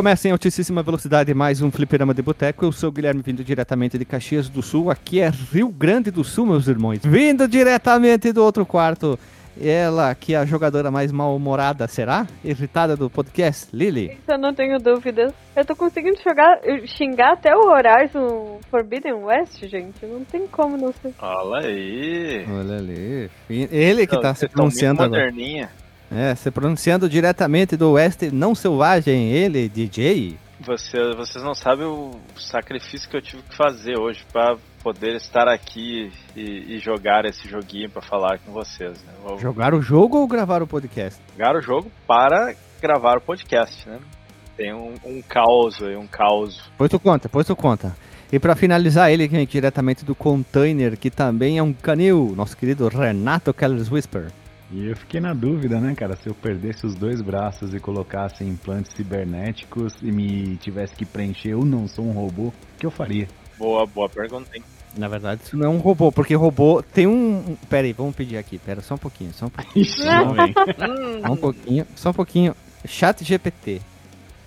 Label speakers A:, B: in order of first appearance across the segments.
A: Recomeça em altíssima velocidade mais um fliperama de boteco. Eu sou o Guilherme, vindo diretamente de Caxias do Sul. Aqui é Rio Grande do Sul, meus irmãos. Vindo diretamente do outro quarto. Ela, que é a jogadora mais mal-humorada, será? Irritada do podcast, Lily.
B: Isso eu não tenho dúvidas. Eu tô conseguindo jogar, xingar até o Horizon Forbidden West, gente. Não tem como não ser.
C: Olha aí.
A: Olha ali. Ele que
C: Não,
A: tá se pronunciando agora.
C: moderninha.
A: É, se pronunciando diretamente do oeste não selvagem, ele, DJ.
C: Você, vocês não sabem o sacrifício que eu tive que fazer hoje pra poder estar aqui e, e jogar esse joguinho pra falar com vocês. Né? Vou
A: Jogar o jogo ou gravar o podcast?
C: jogar o jogo para gravar o podcast, né? Tem um, um caos aí, um caos.
A: Pois tu conta, pois tu conta. E pra finalizar, ele diretamente do container, que também é um canil, nosso querido Renato Keller's Whisper.
D: E eu fiquei na dúvida, né, cara, se eu perdesse os dois braços e colocasse implantes cibernéticos e me tivesse que preencher eu não sou um robô, o que eu faria?
C: Boa, boa pergunta, hein?
A: Na verdade, isso não é um robô, porque robô tem um. Pera aí, vamos pedir aqui, pera, só um pouquinho, só um pouquinho.
D: Ixi.
A: Só um pouquinho, só um pouquinho. Chat GPT.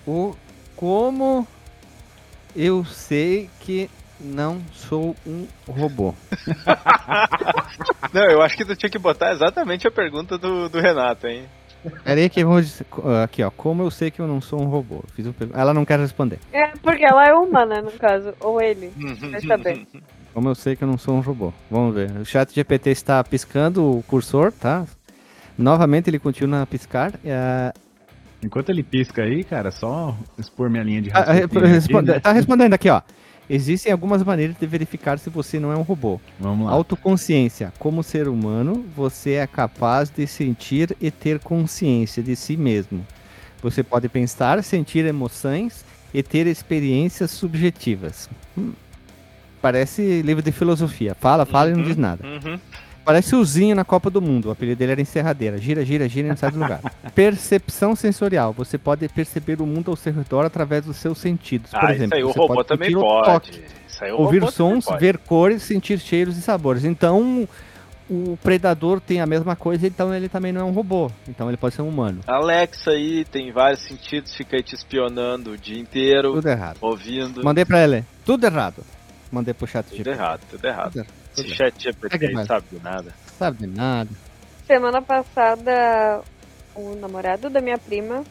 A: O como eu sei que não sou um robô?
C: Não, eu acho que tu tinha que botar exatamente a pergunta do, do Renato, hein?
A: Pera aí que vamos aqui, ó. Como eu sei que eu não sou um robô? Fiz um Ela não quer responder.
B: É, porque ela é humana, no caso. Ou ele. Vai saber.
A: Como eu sei que eu não sou um robô? Vamos ver. O chat GPT está piscando o cursor, tá? Novamente ele continua a piscar. É,
D: Enquanto ele pisca aí, cara, só expor minha linha de
A: ah,
D: raciocínio aqui,
A: responde-
D: né?
A: Tá respondendo aqui, ó. Existem algumas maneiras de verificar se você não é um robô.
D: Vamos lá.
A: Autoconsciência. Como ser humano, você é capaz de sentir e ter consciência de si mesmo. Você pode pensar, sentir emoções e ter experiências subjetivas. Hum, Parece livro de filosofia. Fala, fala e não diz nada.
C: Uhum.
A: Parece o Zinho na Copa do Mundo. O apelido dele era encerradeira. Gira, gira, gira e não sai do lugar. Percepção sensorial. Você pode perceber o mundo ao seu redor através dos seus sentidos. Por
C: Ah,
A: exemplo,
C: isso aí o
A: você
C: robô
A: pode
C: também pode.
A: toque
C: aí
A: ouvir sons, ver cores, sentir cheiros e sabores. Então, o predador tem a mesma coisa, então ele também não é um robô. Então ele pode ser um humano.
C: Alexa aí tem vários sentidos, fica aí te espionando o dia inteiro,
A: Tudo errado.
C: ouvindo.
A: Mandei pra ele. Tudo errado. Mandei pro chat
C: Tudo errado, tudo errado.
A: Tudo errado.
C: Esse chat GPT
A: mais.
C: sabe de nada.
A: Sabe de nada.
B: Semana passada, o namorado da minha prima,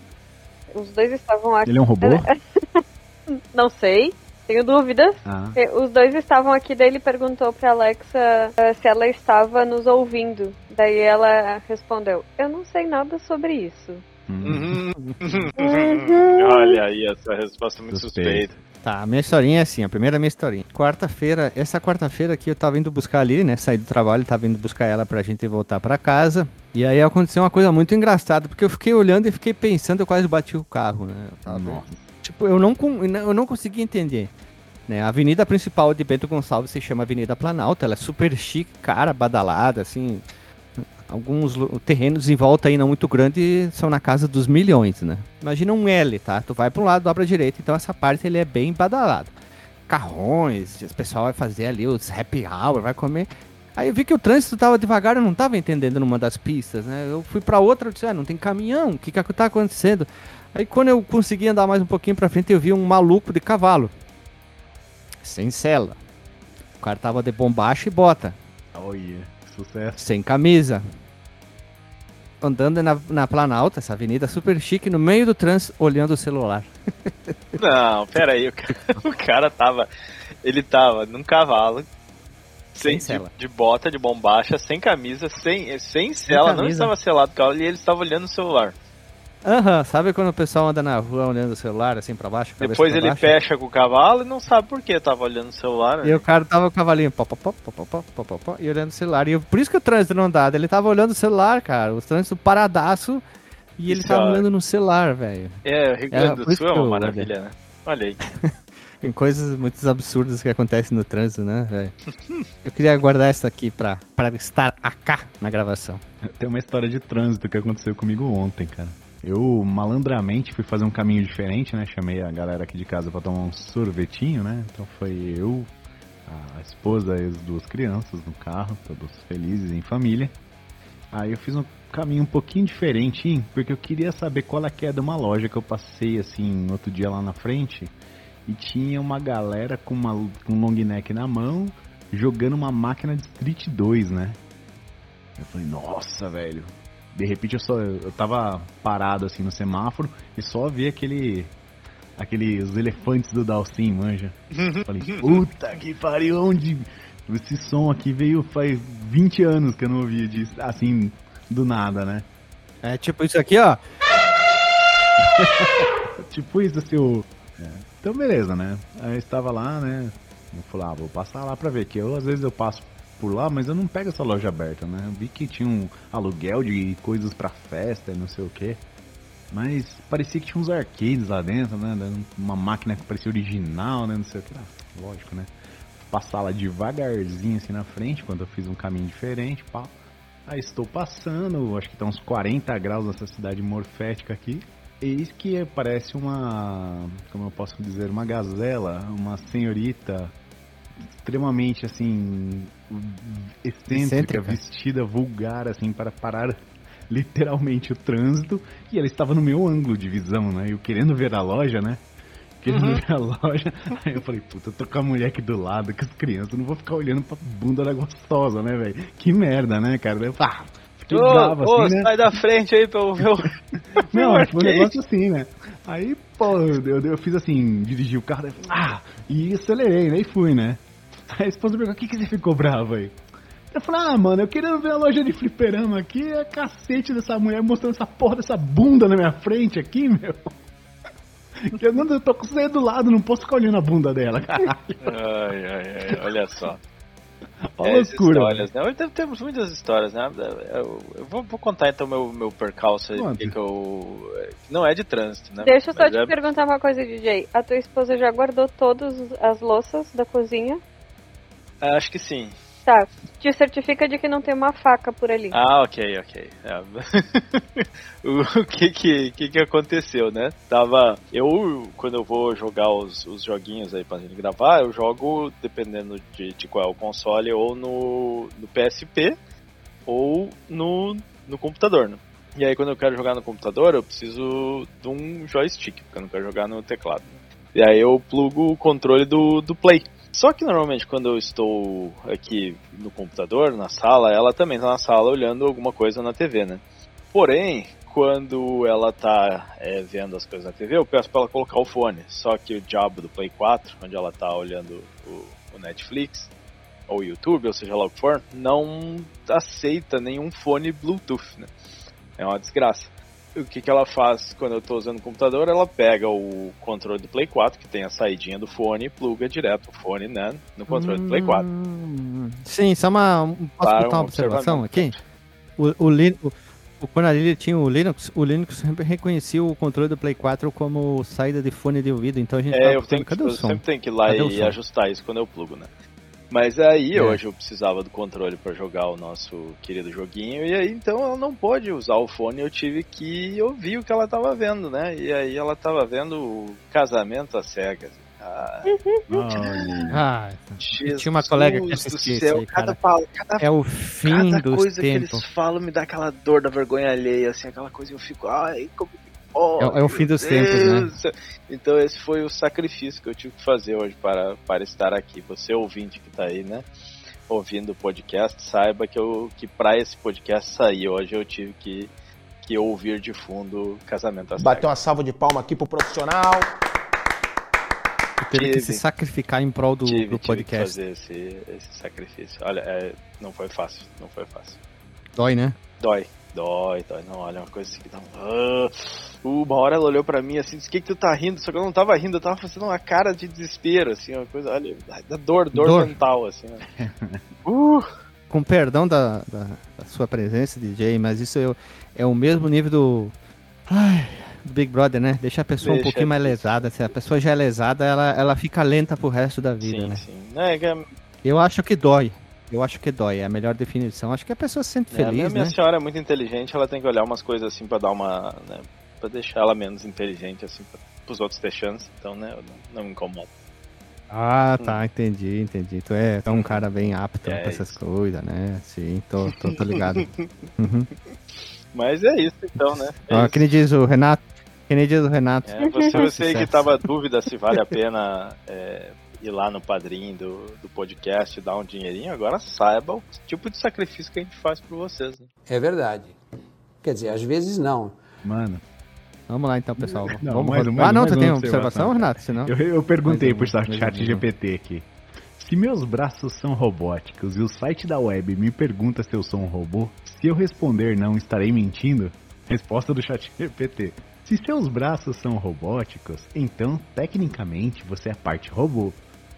B: os dois estavam aqui.
D: Ele é um robô?
B: Não sei, tenho dúvidas.
D: Ah,
B: Os dois estavam aqui, daí ele perguntou pra Alexa eh, se ela estava nos ouvindo. Daí ela respondeu: Eu não sei nada sobre isso.
D: hum.
C: Uhum. Olha aí, essa resposta é muito
D: Suspeito.
C: suspeita.
A: Tá, a minha historinha é assim, a primeira é minha historinha. Quarta-feira, essa quarta-feira aqui eu tava indo buscar ali, né? Saí do trabalho, tava indo buscar ela pra gente voltar pra casa. E aí aconteceu uma coisa muito engraçada, porque eu fiquei olhando e fiquei pensando, eu quase bati o carro, né? Tava
D: Nossa.
A: Tipo, eu não, eu não consegui entender. Né? A avenida principal de Bento Gonçalves se chama Avenida Planalto, ela é super chique, cara, badalada, assim. Alguns terrenos em volta aí não muito grandes são na casa dos milhões, né? Imagina um L, tá? Tu vai para um lado, dobra a direita, então essa parte ele é bem badalado. Carrões, o pessoal vai fazer ali os happy hour, vai comer. Aí eu vi que o trânsito tava devagar, eu não tava entendendo numa das pistas, né? Eu fui para outra, eu disse, ah, não tem caminhão, o que que tá acontecendo? Aí quando eu consegui andar mais um pouquinho pra frente, eu vi um maluco de cavalo. Sem cela. O cara tava de bombacha e bota.
D: Olha, sucesso.
A: Sem camisa. Andando na, na Planalta, essa avenida super chique, no meio do trânsito, olhando o celular.
C: Não, pera aí, o cara, o cara tava. Ele tava num cavalo.
A: Sem
C: Sem, de, de bota, de bombacha, sem camisa, sem, sem sela, não
A: camisa.
C: estava selado o cavalo e ele estava olhando o celular.
A: Aham, sabe quando o pessoal anda na rua olhando o celular, assim pra baixo?
C: Depois
A: pra
C: ele
A: baixo?
C: fecha com o cavalo e não sabe por que tava olhando o celular. né?
A: E o cara tava com o cavalinho pó, pó, pó, pó, pó, pó, pó, pó, pó, e olhando o celular. E eu- por isso que o trânsito não andava. Ele tava olhando o celular, cara. O trânsito paradaço e ele
C: Isso,
A: tava
C: ó.
A: olhando no celular, velho.
C: É, o Rio Grande
A: É,
C: do Sul é uma maravilha, né? Olha aí.
A: Tem coisas muito absurdas que acontecem no trânsito, né, velho? Eu queria guardar essa aqui pra, pra estar acá na gravação.
D: Tem uma história de trânsito que aconteceu comigo ontem, cara. Eu malandramente fui fazer um caminho diferente, né? Chamei a galera aqui de casa pra tomar um sorvetinho, né? Então foi eu, a esposa e as duas crianças no carro, todos felizes em família. Aí eu fiz um caminho um pouquinho diferente, hein? Porque eu queria saber qual é que é de uma loja que eu passei assim outro dia lá na frente e tinha uma galera com uma com um long neck na mão jogando uma máquina de Street 2, né? Eu falei, nossa, velho. De repente eu só eu tava parado assim no semáforo e só vi aquele aqueles elefantes do Dalsim, manja. Eu falei, puta que pariu, onde esse som aqui veio faz 20 anos que eu não ouvia disso, assim, do nada, né?
A: É tipo isso aqui, ó.
D: tipo isso, assim, o... É. Então beleza, né? Aí eu estava lá, né? Eu falei, ah, vou passar lá pra ver, que eu às vezes eu passo por lá, mas eu não pego essa loja aberta, né? Eu vi que tinha um aluguel de coisas pra festa e não sei o que. Mas parecia que tinha uns arcades lá dentro, né? Uma máquina que parecia original, né? Não sei o que. Ah, lógico, né? Passar lá devagarzinho assim na frente, quando eu fiz um caminho diferente, pá. Aí estou passando, acho que tá uns 40 graus nessa cidade morfética aqui. Eis que parece uma, como eu posso dizer, uma gazela, uma senhorita extremamente assim excêntrica, excêntrica, vestida vulgar assim para parar literalmente o trânsito e ela estava no meu ângulo de visão, né? Eu querendo ver a loja, né? Querendo uhum. ver a loja. Aí eu falei, puta, eu tô com a mulher aqui do lado, com as crianças, não vou ficar olhando pra bunda da gostosa, né, velho? Que merda, né, cara? Eu, ah,
C: fiquei ô, bravo ô, assim, né? sai da frente aí pra eu ver o...
D: não, foi um negócio assim, né? Aí, pô, eu, eu fiz assim, dirigi o carro, ah, e acelerei, né? E fui, né? A esposa perguntou, o que, que você ficou bravo aí? Eu falei, ah, mano, eu queria ver a loja de fliperama aqui, é cacete dessa mulher mostrando essa porra dessa bunda na minha frente aqui, meu. Que eu, não, eu tô com você do lado, não posso ficar olhando a bunda dela, caralho.
C: Ai, ai, ai, olha só. Olha é, loucura. Histórias, né? Temos muitas histórias, né? Eu, eu vou, vou, contar então meu, meu percalço aí, que, que eu. Não é de trânsito, né?
B: Deixa eu só Mas te é... perguntar uma coisa, DJ. A tua esposa já guardou todas as louças da cozinha?
C: Acho que sim.
B: Tá, te certifica de que não tem uma faca por ali.
C: Ah, ok, ok. É. o que que, que que aconteceu, né? Tava. Eu, quando eu vou jogar os, os joguinhos aí pra gente gravar, eu jogo, dependendo de, de qual é o console, ou no, no PSP ou no, no computador, né? E aí, quando eu quero jogar no computador, eu preciso de um joystick, porque eu não quero jogar no teclado. E aí, eu plugo o controle do, do Play. Só que normalmente quando eu estou aqui no computador, na sala, ela também está na sala olhando alguma coisa na TV, né? Porém, quando ela está é, vendo as coisas na TV, eu peço para ela colocar o fone. Só que o diabo do Play 4, onde ela está olhando o, o Netflix, ou o YouTube, ou seja lá o que for, não aceita nenhum fone Bluetooth, né? É uma desgraça o que, que ela faz quando eu estou usando o computador? Ela pega o controle do Play 4, que tem a saidinha do fone, e pluga direto o fone né, no controle hum, do Play 4.
A: Hum, sim, só uma. Posso botar uma observação aqui? O, o, o, o, quando ele tinha o Linux, o Linux sempre reconhecia o controle do Play 4 como saída de fone de ouvido, então a gente
C: É, eu, tenho que, eu sempre tenho que ir lá Cadê e ajustar isso quando eu plugo, né? Mas aí é. hoje eu precisava do controle para jogar o nosso querido joguinho e aí então ela não pôde usar o fone, eu tive que ouvir o que ela tava vendo, né? E aí ela tava vendo o casamento às cegas.
A: Ah, ah tinha uma colega que assistia isso aí, cada, cada, é o fim cada dos coisa tempos. que eles
C: falam me dá aquela dor da vergonha alheia, assim, aquela coisa eu fico, ai, como
A: Oh, é, é, o fim dos Deus. tempos, né?
C: Então esse foi o sacrifício que eu tive que fazer hoje para, para estar aqui. Você ouvinte que está aí, né? Ouvindo o podcast, saiba que, eu, que para esse podcast sair hoje eu tive que, que ouvir de fundo Casamento às
E: Bateu uma salva de palma aqui pro profissional.
A: Teve que se sacrificar em prol do, tive, do podcast.
C: Tive fazer esse, esse sacrifício. Olha, é, não foi fácil, não foi fácil.
A: Dói, né?
C: Dói, Dói, dói. Não, olha, uma coisa assim que dá um... Uh, uma hora ela olhou pra mim assim, disse, o que que tu tá rindo? Só que eu não tava rindo, eu tava fazendo uma cara de desespero, assim, uma coisa, olha, da dor, dor, dor. mental, assim.
A: uh. Com perdão da, da, da, sua presença, DJ, mas isso é, é o mesmo nível do... Ai, do Big Brother, né? Deixa a pessoa Deixa um pouquinho mais lesada. Se a pessoa já é lesada, ela, ela fica lenta pro resto da vida, sim, né? Sim, é, é... Eu acho que dói. Eu acho que dói, é a melhor definição. Acho que a pessoa se sente feliz, é, a
C: minha,
A: né?
C: senhora é muito inteligente, ela tem que olhar umas coisas assim para dar uma, né, para deixar ela menos inteligente assim para os outros ter chance, então, né, eu não, não me incomodo.
A: Ah, tá, hum. entendi, entendi. Tu é, tu é um cara bem apto é pra essas isso. coisas, né? Sim, tô, tô, tô ligado. uhum.
C: Mas é isso então, né? É isso.
A: que nem diz o Renato. Que nem diz o Renato.
C: É, você, você que tava dúvida se vale a pena é, ir lá no padrinho do, do podcast e dar um dinheirinho, agora saiba o tipo de sacrifício que a gente faz por vocês. Né?
F: É verdade. Quer dizer, às vezes não.
D: Mano,
A: Vamos lá então, pessoal.
D: Não,
A: Vamos
D: mais- mais-
A: ah, não,
D: mais
A: você tem uma
D: observação.
A: observação, Renato? Senão...
D: eu, eu perguntei
A: um,
D: pro chat
A: um.
D: GPT aqui. Se meus braços são robóticos e o site da web me pergunta se eu sou um robô, se eu responder não, estarei mentindo? Resposta do chat GPT. Se seus braços são robóticos, então, tecnicamente, você é parte robô.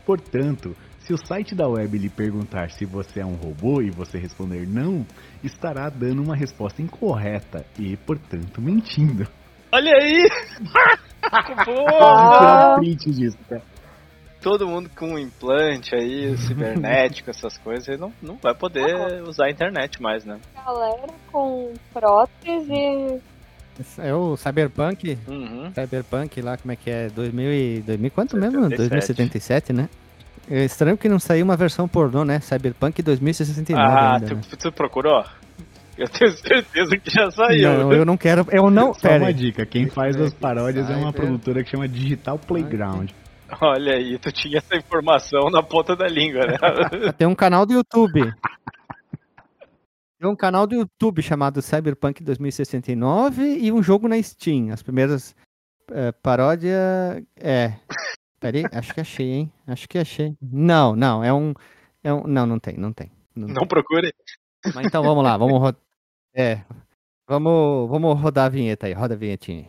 D: Portanto, se o site da web lhe perguntar se você é um robô e você responder não, estará dando uma resposta incorreta e, portanto, mentindo.
C: Olha aí! Boa!
D: print disso, cara.
C: Todo mundo com um implante aí, cibernético, essas coisas, não, não vai poder usar a internet mais, né?
B: Galera com prótese.
A: É o Cyberpunk.
C: Uhum.
A: Cyberpunk lá, como é que é? 2000 e... 2000 quanto mesmo?
C: 77.
A: 2077, né? É estranho que não saiu uma versão pornô, né? Cyberpunk 2069
C: Ah,
A: ainda,
C: tu,
A: né?
C: tu procurou? Eu tenho certeza que já saiu.
A: Não, eu não quero... Eu não...
D: Só
A: Pera
D: uma dica, quem faz as paródias é uma produtora que chama Digital Playground.
C: Olha aí, tu tinha essa informação na ponta da língua, né?
A: Tem um canal do YouTube. Tem um canal do YouTube chamado Cyberpunk 2069 e um jogo na Steam. As primeiras é, paródia é. Peraí, acho que achei, hein? Acho que achei. Não, não, é um. É um não, não tem, não tem. Não
C: Não procure.
A: Mas então vamos lá, vamos rodar. É. Vamos, vamos rodar a vinheta aí, roda a vinhetinha.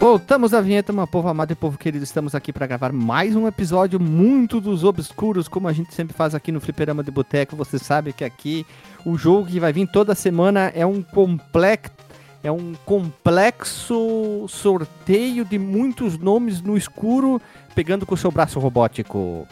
A: Voltamos à vinheta, meu povo amado e povo querido. Estamos aqui para gravar mais um episódio muito dos obscuros, como a gente sempre faz aqui no Fliperama de Boteco. Você sabe que aqui o jogo que vai vir toda semana é um complexo. É um complexo sorteio de muitos nomes no escuro, pegando com o seu braço robótico.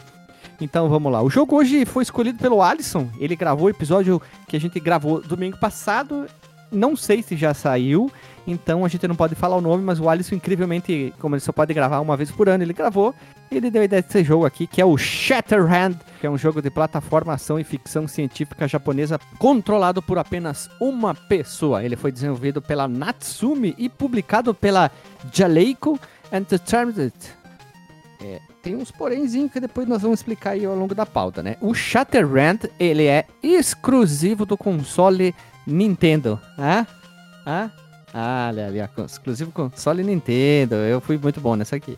A: Então vamos lá. O jogo hoje foi escolhido pelo Alisson. Ele gravou o episódio que a gente gravou domingo passado. Não sei se já saiu, então a gente não pode falar o nome, mas o Alisson, incrivelmente, como ele só pode gravar uma vez por ano, ele gravou. Ele deu a ideia desse jogo aqui, que é o Shatterhand, que é um jogo de plataforma, ação e ficção científica japonesa controlado por apenas uma pessoa. Ele foi desenvolvido pela Natsumi e publicado pela Jaleiko Entertainment. É, tem uns porémzinhos que depois nós vamos explicar aí ao longo da pauta, né? O Shatterhand, ele é exclusivo do console Nintendo. Ah? Ah? Ah, ali, exclusivo console Nintendo. Eu fui muito bom nessa aqui.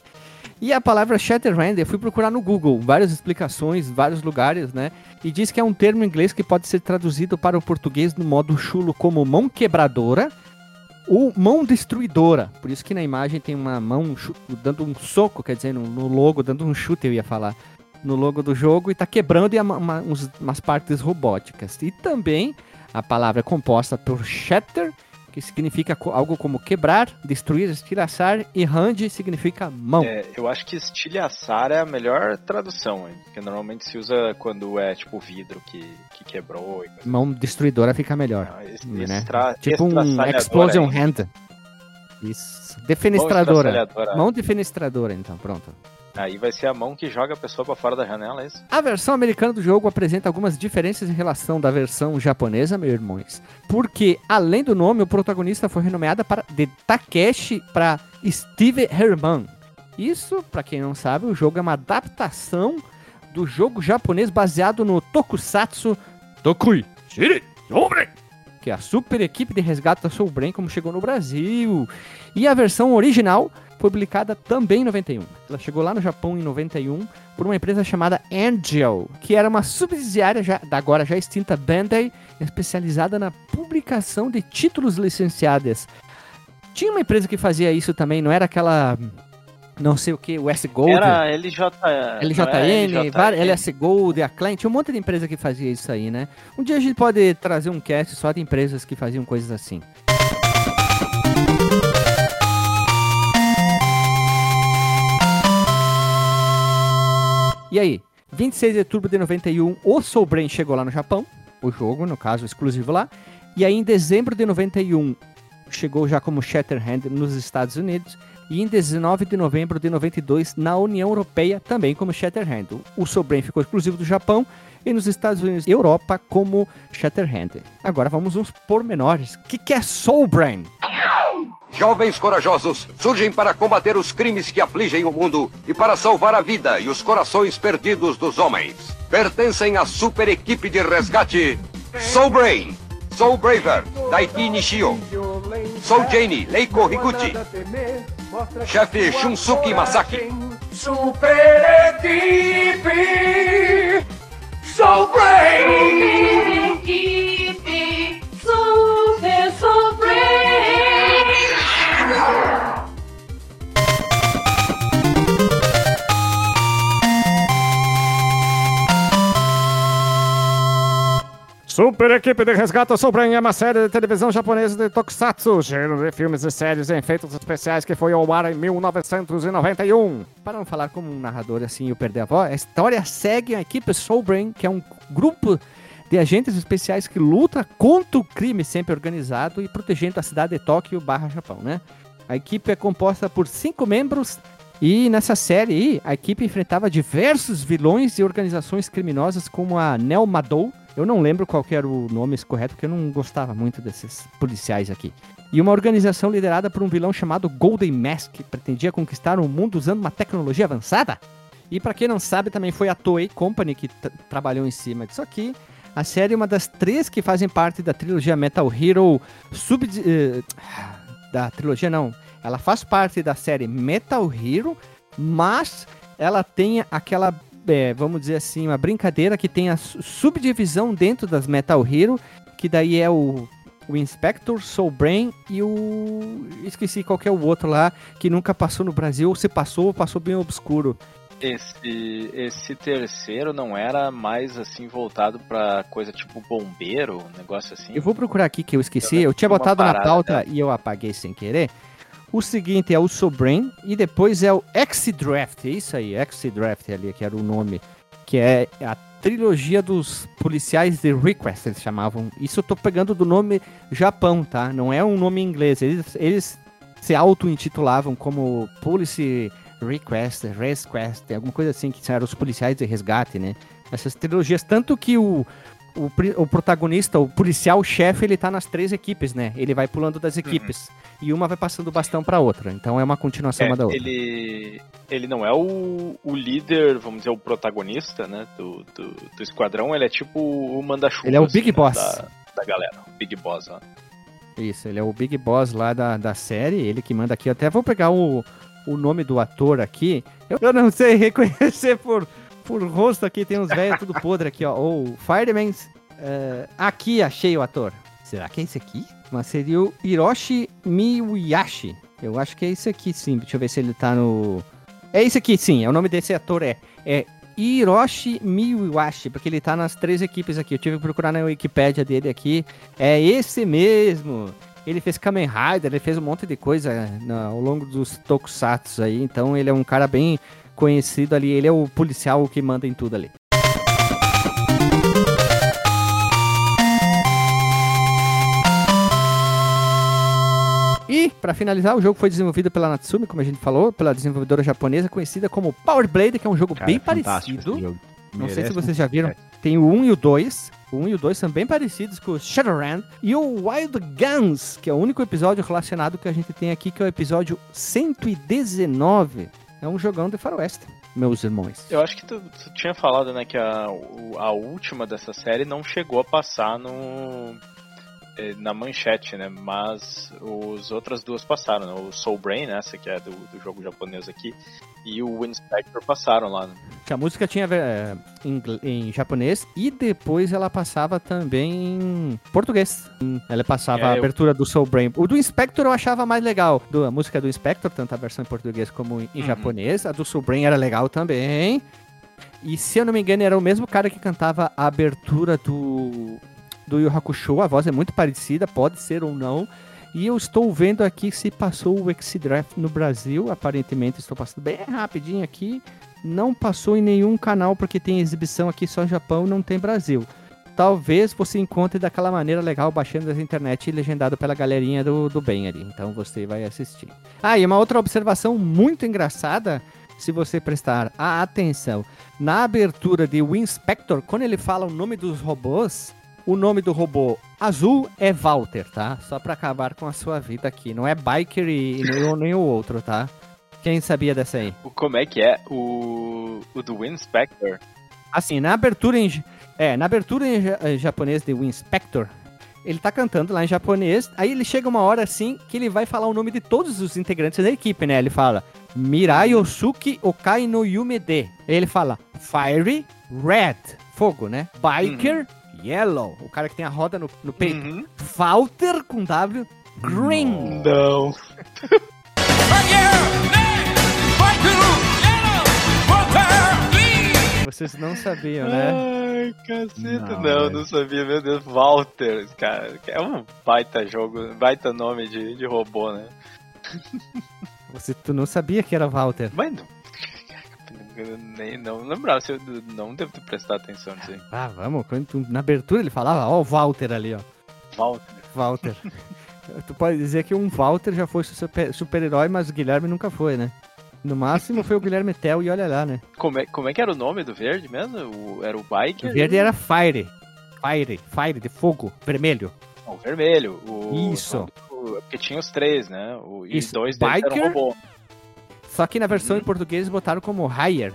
A: E a palavra Shatterhand, eu fui procurar no Google várias explicações, vários lugares, né? E diz que é um termo em inglês que pode ser traduzido para o português no modo chulo como mão quebradora ou mão destruidora. Por isso que na imagem tem uma mão dando um soco, quer dizer, no, logo, dando um chute, eu ia falar, no logo do jogo e tá quebrando e ama- uma- uns- umas partes robóticas. E também a palavra é composta por shatter, que significa algo como quebrar, destruir, estilhaçar, e hand significa mão.
C: É, eu acho que estilhaçar é a melhor tradução, hein? Porque normalmente se usa quando é tipo vidro que, que quebrou.
A: Mão destruidora fica melhor.
C: assim. Es-
A: né?
C: extra-
A: Tipo um explosion hand. Isso. Defenestradora. Mão defenestradora, então, pronto.
C: Aí vai ser a mão que joga a pessoa pra fora da janela, é isso?
A: A versão americana do jogo apresenta algumas diferenças em relação da versão japonesa, meus irmãos. Porque, além do nome, o protagonista foi renomeado para de Takeshi para Steve Herman. Isso, pra quem não sabe, o jogo é uma adaptação do jogo japonês baseado no Tokusatsu Tokui Shiri Sobre. que é a super equipe de resgate da Soul Brain, como chegou no Brasil. E a versão original publicada também em 91. Ela chegou lá no Japão em 91 por uma empresa chamada Angel, que era uma subsidiária já, da agora já extinta Bandai, especializada na publicação de títulos licenciados. Tinha uma empresa que fazia isso também, não era aquela não sei o que, o S Gold.
C: Era LJ,
A: LJN,
C: é
A: var- LS Gold, a Klein, tinha um monte de empresa que fazia isso aí, né? Um dia a gente pode trazer um cast só de empresas que faziam coisas assim. E aí, 26 de outubro de 91, o Soul Brain chegou lá no Japão, o jogo, no caso, exclusivo lá. E aí, em dezembro de 91, chegou já como Shatterhand nos Estados Unidos. E em 19 de novembro de 92, na União Europeia, também como Shatterhand. O Soul Brain ficou exclusivo do Japão e nos Estados Unidos e Europa como Shatterhand. Agora vamos uns pormenores. O que, que é Soul Brain?
G: Jovens corajosos surgem para combater os crimes que afligem o mundo e para salvar a vida e os corações perdidos dos homens. Pertencem à super equipe de resgate Soul Brain, Soul Braver, Daiki Nishio, Soul Jane, Leiko Higuchi, chefe Shunsuke Masaki.
H: Super equipe, Soul Brain. Super
I: Equipe de Resgate Brain é uma série de televisão japonesa de Tokusatsu, gênero de filmes e séries em efeitos especiais que foi ao ar em 1991.
A: Para não falar como um narrador assim e perder a voz, a história segue a equipe Soul Brain, que é um grupo de agentes especiais que luta contra o crime sempre organizado e protegendo a cidade de Tóquio barra Japão, né? A equipe é composta por cinco membros e nessa série aí, a equipe enfrentava diversos vilões e organizações criminosas como a Nel Madou. Eu não lembro qual era o nome correto, porque eu não gostava muito desses policiais aqui. E uma organização liderada por um vilão chamado Golden Mask, que pretendia conquistar o mundo usando uma tecnologia avançada. E para quem não sabe, também foi a Toei Company que trabalhou em cima disso aqui. A série é uma das três que fazem parte da trilogia Metal Hero Sub... eh, da trilogia não. Ela faz parte da série Metal Hero, mas ela tem aquela, é, vamos dizer assim, uma brincadeira que tem a su- subdivisão dentro das Metal Hero, que daí é o, o Inspector, Soul Brain e o... esqueci qual é o outro lá, que nunca passou no Brasil, ou se passou, passou bem obscuro.
C: Esse, esse terceiro não era mais assim voltado pra coisa tipo bombeiro, um negócio assim?
A: Eu vou procurar aqui que eu esqueci.
C: Eu
A: Eu tinha botado na pauta e eu apaguei sem querer. O seguinte é o Sobrain e depois é o X-Draft. É isso aí, X-Draft ali, que era o nome. Que é a trilogia dos policiais de Request, eles chamavam. Isso eu tô pegando do nome Japão, tá? Não é um nome inglês. Eles, eles se auto-intitulavam como Police Request, Resquest, alguma coisa assim, que eram os policiais de resgate, né? Essas trilogias. Tanto que o, o, o protagonista, o policial-chefe, ele tá nas três equipes, né? Ele vai pulando das equipes. E uma vai passando o bastão pra outra. Então é uma continuação
C: É,
A: uma da outra.
C: ele, ele não é o, o líder, vamos dizer, o protagonista, né, do, do, do esquadrão, ele é tipo o manda-chuva.
A: Ele é o
C: assim,
A: Big
C: né,
A: Boss.
C: Da, da galera, o Big Boss, ó.
A: Isso, ele é o Big Boss lá da, da série, ele que manda aqui. Eu até vou pegar o, o nome do ator aqui. Eu, eu não sei reconhecer por, por rosto aqui, tem uns velhos tudo podre aqui, ó. O Fireman. eh, aqui achei o ator. Será que é esse aqui? Mas seria o Hiroshi Miyashi. Eu acho que é esse aqui, sim. Deixa eu ver se ele tá no. É esse aqui, sim. É o nome desse ator é. É Hiroshi Miyashi, porque ele tá nas três equipes aqui. Eu tive que procurar na Wikipédia dele aqui. É esse mesmo. Ele fez Kamen Rider, ele fez um monte de coisa na- ao longo dos tokusatsu aí. Então ele é um cara bem conhecido ali. Ele é o policial que manda em tudo ali. E, pra finalizar, o jogo foi desenvolvido pela Natsumi, como a gente falou, pela desenvolvedora japonesa conhecida como Power Blade, que é um jogo
D: Cara,
A: bem
D: é
A: parecido.
D: jogo.
A: Não sei se vocês já viram. Tem o 1 e o 2. O 1 e o 2 são bem parecidos com o Shadowrun. E o Wild Guns, que é o único episódio relacionado que a gente tem aqui, que é o episódio 119. É um jogão de faroeste, meus irmãos.
C: Eu acho que tu, tu tinha falado, né, que a, a última dessa série não chegou a passar no eh, na manchete, né? Mas os outras duas passaram, né? O Soul Brain, essa que é do, do jogo japonês aqui, e o Inspector passaram lá. Né?
A: Que a música tinha é, em, em japonês e depois ela passava também em português. Ela passava
C: É,
A: a
C: eu-
A: abertura do Soul Brain. O do Inspector eu achava mais legal. Do, a música do Inspector, tanto a versão em português como em em
C: Uhum.
A: japonês. A do Soul Brain era legal também. E se eu não me engano, era o mesmo cara que cantava a abertura do, do Yu Hakusho. A voz é muito parecida, pode ser ou não. E eu estou vendo aqui se passou o X-Draft no Brasil. Aparentemente estou passando bem rapidinho aqui. Não passou em nenhum canal porque tem exibição aqui só no Japão, não tem Brasil. Talvez você encontre daquela maneira legal, baixando da internet e legendado pela galerinha do, do bem ali. Então você vai assistir. Ah, e uma outra observação muito engraçada, se você prestar a atenção. Na abertura de Win Inspector, quando ele fala o nome dos robôs, o nome do robô azul é Walter, tá? Só pra acabar com a sua vida aqui. Não é Biker e, nem, o- nem o outro, tá? Quem sabia dessa aí?
C: Como é que é? O, o do Inspector.
A: Assim, na abertura em, é, na abertura em ja- japonês de Inspector, ele tá cantando lá em japonês, aí ele chega uma hora assim que ele vai falar o nome de todos os integrantes da equipe, né? Ele fala Mirai Osuki Okai no Yumede. Ele fala Fire Red, fogo, né? Biker Yellow, o cara que tem a roda no, no peito.
C: Uhum.
A: Walter com W Green.
C: Não.
A: Vocês não sabiam, né?
C: Ai, caceta.
D: Não,
C: Não,
D: velho.
C: não sabia, meu Deus. Walter, cara. É um baita jogo, baita nome de, de robô, né?
A: Você tu não sabia que era Walter.
C: Mas não. Eu Nem, não lembrava, se eu não devo ter prestado atenção nisso aí.
A: Ah, vamos. quando na abertura ele falava, ó, o Walter ali, ó.
C: Walter.
A: Walter. tu pode dizer que um Walter já foi super- super-herói, mas o Guilherme nunca foi, né? No máximo foi o Guilherme Tel e olha lá, né?
C: Como é, como é que era o nome do verde mesmo? O- era o Biker?
A: O verde era Fire. Fire, Fire, de fogo, vermelho.
C: Não, o vermelho. O,
A: Isso.
C: o- porque tinha os três, né? O, e
A: Isso,
C: dois deles
A: Biker,
C: eram robô.
A: Só que na versão em português botaram como Higher.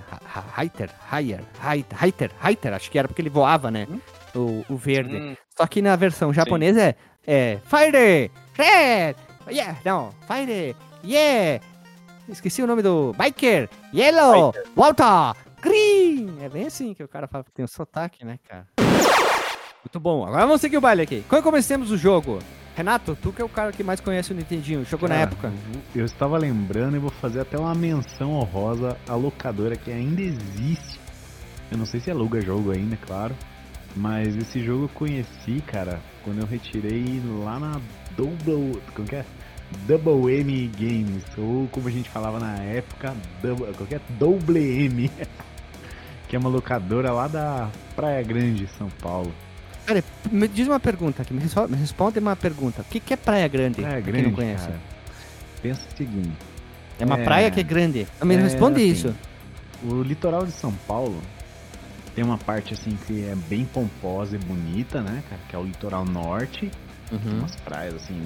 A: Higher, Higher, Higher, Higher, acho que era porque ele voava, né? O, o verde.
C: Hum.
A: Só que na versão japonesa é, é Fire, Red, yeah, não, Fire, yeah. Esqueci o nome do Biker, Yellow, Walter, Green. É bem assim que o cara fala, tem um sotaque, né, cara? Muito bom. Agora vamos seguir o baile aqui. Quando comecemos o jogo? Renato, tu que é o cara que mais conhece o Nintendinho, jogou na
D: Cara,
A: época.
D: Eu estava lembrando e vou fazer até uma menção honrosa à locadora que ainda existe. Eu não sei se aluga jogo ainda, claro. Mas esse jogo eu conheci, cara, quando eu retirei lá na Double. Como que é? Double M Games. Ou como a gente falava na época, Double, que é? Double M. que é uma locadora lá da Praia Grande, São Paulo.
A: Cara, me diz uma pergunta aqui, me respo- me responde uma pergunta. O que, que é Praia Grande?
D: Praia
A: pra
D: Grande,
A: quem não conhece.
D: cara. Pensa o seguinte.
A: É uma
D: É.
A: praia que é grande. Me
D: É,
A: responde
D: assim,
A: isso.
D: O litoral de São Paulo tem uma parte assim que é bem pomposa e bonita, né, cara? Que é o litoral norte. Tem
A: Uhum.
D: umas praias assim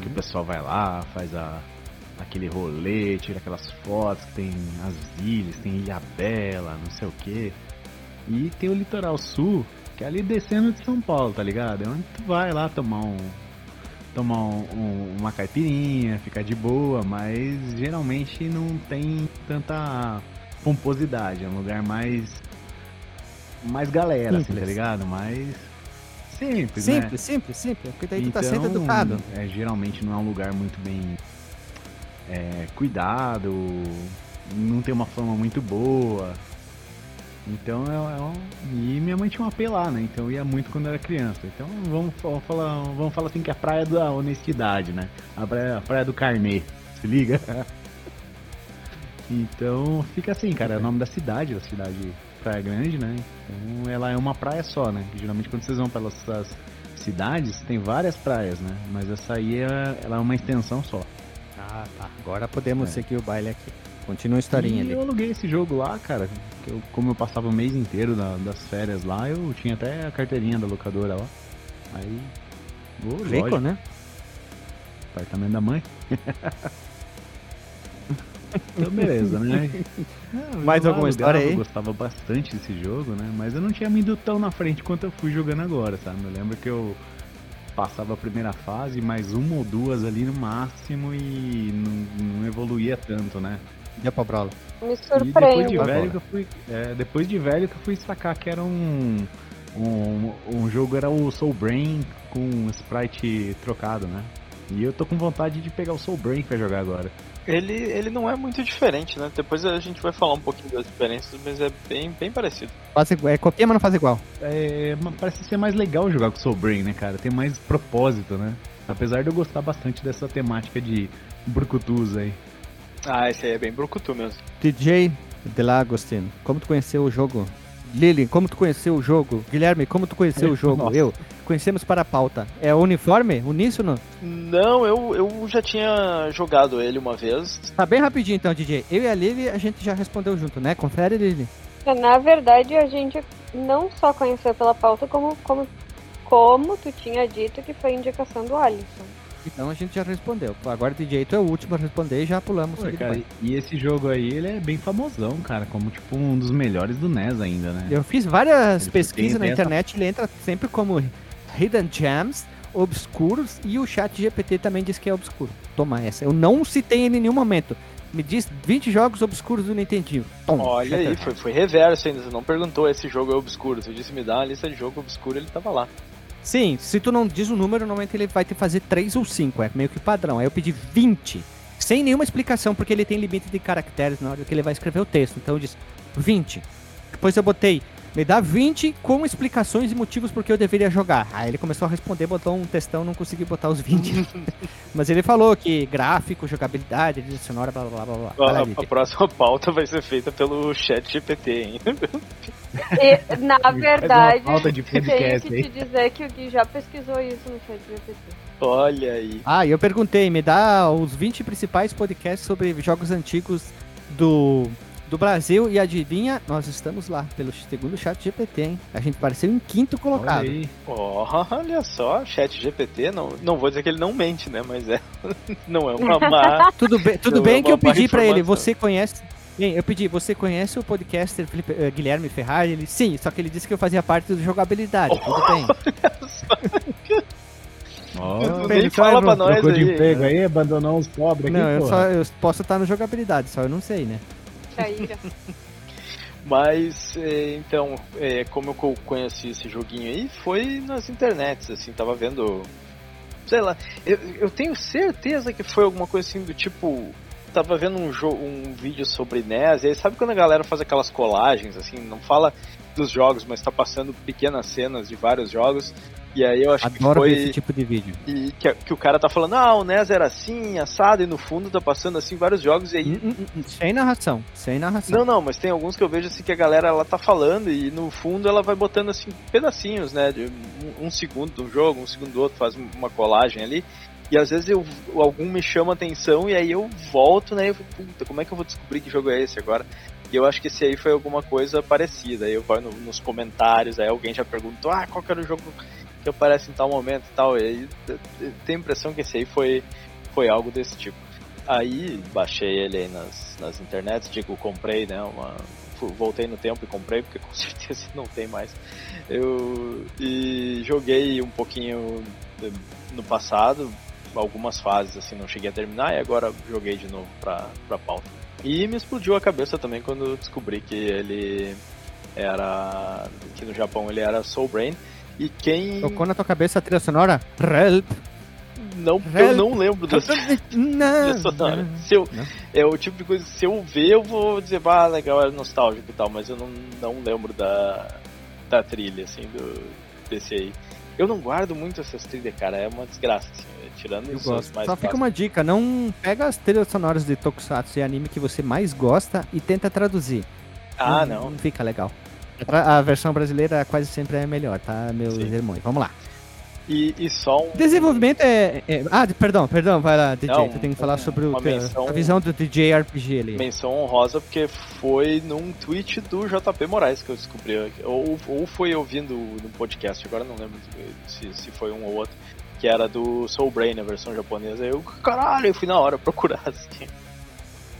D: que o pessoal vai lá, faz a, aquele rolê, tira aquelas fotos que tem as ilhas, tem Ilha Bela, não sei o que. E tem o litoral sul, que é ali descendo de São Paulo, tá ligado? É onde tu vai lá tomar um. Tomar um- um- uma caipirinha, ficar de boa, mas geralmente não tem tanta pomposidade, é um lugar mais. mais galera, assim,
A: Simples.
D: tá ligado? Mais simples, né?
A: Simples, simples, simples. Porque daí tu tá sendo
D: Então,
A: educado.
D: É, geralmente não é um lugar muito bem é, cuidado, não tem uma fama muito boa. Então é, é um... E minha mãe tinha um AP lá, né? Então eu ia muito quando era criança. Então vamos, fa- falar, vamos falar assim que é a praia da honestidade, né? A praia, a praia do carnê. Se liga? Então fica assim, cara, é o nome da cidade, da cidade Praia Grande, né? Então ela é uma praia só, né? Geralmente quando vocês vão pelas essas cidades, tem várias praias, né? Mas essa aí é, ela é uma extensão só.
A: Ah, tá. Agora podemos
D: É.
A: seguir o baile aqui. Continua a historinha
D: e
A: ali.
D: eu aluguei esse jogo lá, cara. eu- como eu passava o mês inteiro da- das férias lá, eu tinha até a carteirinha da locadora lá. Aí. Vou,
A: Rico,
D: lógico,
A: né?
D: Apartamento da mãe. então beleza, né? Eu
A: Mais alguma história aí?
D: Eu gostava bastante desse jogo, né? Mas eu não tinha me ido tão na frente quanto eu fui jogando agora, sabe? Eu lembro que eu passava a primeira fase, mais uma ou duas ali no máximo e não, não evoluía tanto, né?
A: Deu pra Brawl.
B: Me
D: E depois de
B: surpreende.
D: velho que eu fui. é, depois de velho que eu fui sacar que era um. Um, um jogo era o Soul Brain com sprite trocado, né? E eu tô com vontade de pegar o Soul Brain pra jogar agora.
C: Ele, ele não é muito diferente, né? Depois a gente vai falar um pouquinho das diferenças, mas é bem, bem parecido.
A: Faz é copia, mas não faz igual.
D: É, mas parece ser mais legal jogar com o Soul Brain, né, cara? Tem mais propósito, né? Apesar de eu gostar bastante dessa temática de brucutus aí.
C: Ah, esse aí é bem brucutu mesmo.
A: DJ Delagostino, como tu conheceu o jogo? Lili, como tu conheceu o jogo? Guilherme, como tu conheceu o jogo?
D: Nossa.
A: Eu. Conhecemos para a pauta. É uniforme? Uníssono?
C: Não, eu, eu já tinha jogado ele uma vez.
A: Tá bem rapidinho então, DJ. Eu e a Lili, a gente já respondeu junto, né? Confere, Lili.
B: Na verdade, a gente não só conheceu pela pauta, como, como, como tu tinha dito que foi indicação do Alisson.
A: Então a gente já respondeu. Agora, DJ, tu é o último a responder e já pulamos.
D: Pô, cara,
A: bem.
D: e esse jogo aí, ele é bem famosão, cara, como tipo um dos melhores do NES ainda, né?
A: Eu fiz várias
D: Ele
A: pesquisas na
D: tem essa-
A: internet, ele entra sempre como Hidden Gems, obscuros, e o chat GPT também diz que é obscuro. Toma essa. Eu não citei ele em nenhum momento. Me diz 20 jogos obscuros do Nintendinho. Toma.
C: Olha aí, foi, foi reverso ainda. Você não perguntou esse jogo é obscuro. Você disse me dá uma lista de jogo obscuro, ele tava lá.
A: Sim, se tu não diz o número, normalmente ele vai te fazer 3 ou 5, é meio que padrão. Aí eu pedi 20, sem nenhuma explicação, porque ele tem limite de caracteres na hora que ele vai escrever o texto. Então eu disse 20. Depois eu botei, me dá 20 com explicações e motivos porque eu deveria jogar. Aí ele começou a responder, botou um textão, não consegui botar os 20. Mas ele falou que gráfico, jogabilidade, trilha sonora, blá blá blá blá.
C: A, a
A: DJ.
C: próxima pauta vai ser feita pelo chat GPT, hein?
B: E, na verdade,
D: pauta de
B: tenho
D: podcast
B: que
D: aí.
B: te dizer que o Gui já pesquisou isso no chat GPT.
C: Olha aí.
A: Ah, e eu perguntei, me dá os 20 principais podcasts sobre jogos antigos do, do Brasil e adivinha, nós estamos lá, pelo segundo chat GPT, hein? A gente apareceu em quinto
D: Olha
A: colocado.
D: aí.
C: Olha só, chat GPT, não, não vou dizer que ele não mente, né? Mas é. Não é uma má.
A: Tudo bem, tudo
C: Não,
A: bem
C: é
A: que eu pedi pra ele, você conhece... Bem, eu pedi, você conhece o podcaster Felipe- eh, Guilherme Ferrari? Ele, sim, só que ele disse que eu fazia parte do jogabilidade, tudo bem. Bem,
C: Nem
A: só
C: fala pra nós
D: trocou de
C: aí.
D: emprego aí, abandonou os pobres aqui,
A: Não, eu, só, eu posso estar no jogabilidade, só eu não sei, né?
B: Já.
C: Mas, é, então, é, como eu co- conheci esse joguinho aí, foi nas internets, assim, tava vendo. Sei lá, eu, eu tenho certeza que foi alguma coisa assim do tipo. Tava vendo um, um vídeo sobre NES, e aí sabe quando a galera faz aquelas colagens, assim, não fala dos jogos, mas tá passando pequenas cenas de vários jogos, e aí eu acho
A: Adoro
C: que foi.
A: esse tipo de vídeo.
C: E que, que o cara tá falando, ah, o NES era assim, assado, e no fundo tá passando assim vários jogos, e aí
A: Hum, hum, hum, Sem narração, sem narração.
C: não, não, mas tem alguns que eu vejo assim que a galera ela tá falando e no fundo ela vai botando assim pedacinhos, né? De um, um segundo um jogo, um segundo do outro, faz uma colagem ali. E às vezes eu, algum me chama atenção e aí eu volto, né? E eu fico, puta, como é que eu vou descobrir que jogo é esse agora? E eu acho que esse aí foi alguma coisa parecida. Aí eu vou no- nos comentários, aí alguém já perguntou, ah, qual que era o jogo que aparece em tal momento e tal. E aí tenho a impressão que esse aí foi, foi algo desse tipo. Aí baixei ele aí nas, nas internets, digo, comprei, né? Uma, voltei no tempo e comprei, porque com certeza não tem mais. Eu e joguei um pouquinho no passado, algumas fases assim, não cheguei a terminar, e agora joguei de novo pra, pra pauta. E me explodiu a cabeça também quando descobri que ele era. que no Japão ele era Soul Brain. E quem.
A: Tocou na tua cabeça a trilha sonora? Help!
C: Não, eu não lembro dessa
A: Não,
C: trilha sonora.
A: não.
C: Se eu,
A: Não.
C: é o tipo de coisa que se eu ver, eu vou dizer, ah, legal, é nostálgico e tal, mas eu não, não lembro da, da trilha, assim, do, desse aí. Eu não guardo muito essas trilhas, cara, é uma desgraça, assim, tirando
A: Eu
C: os
A: gosto. Só fica uma dica, não pega as trilhas sonoras de Tokusatsu e anime que você mais gosta e tenta traduzir.
C: Ah, não.
A: Não fica legal. A versão brasileira quase sempre é melhor, tá, meus
C: Sim.
A: irmãos? Vamos lá.
C: E, e só um.
A: Desenvolvimento é, é- Ah, perdão, perdão, vai lá, DJ.
C: Não,
A: tu tem que falar sobre o
C: menção-
A: a visão do DJ RPG ali.
C: Menção honrosa porque foi num tweet do JP Moraes que eu descobri. Ou, ou foi ouvindo no podcast, agora não lembro se, se foi um ou outro. Que era do Soul Brain, a versão japonesa. Eu, caralho, eu fui na hora procurar. Assim.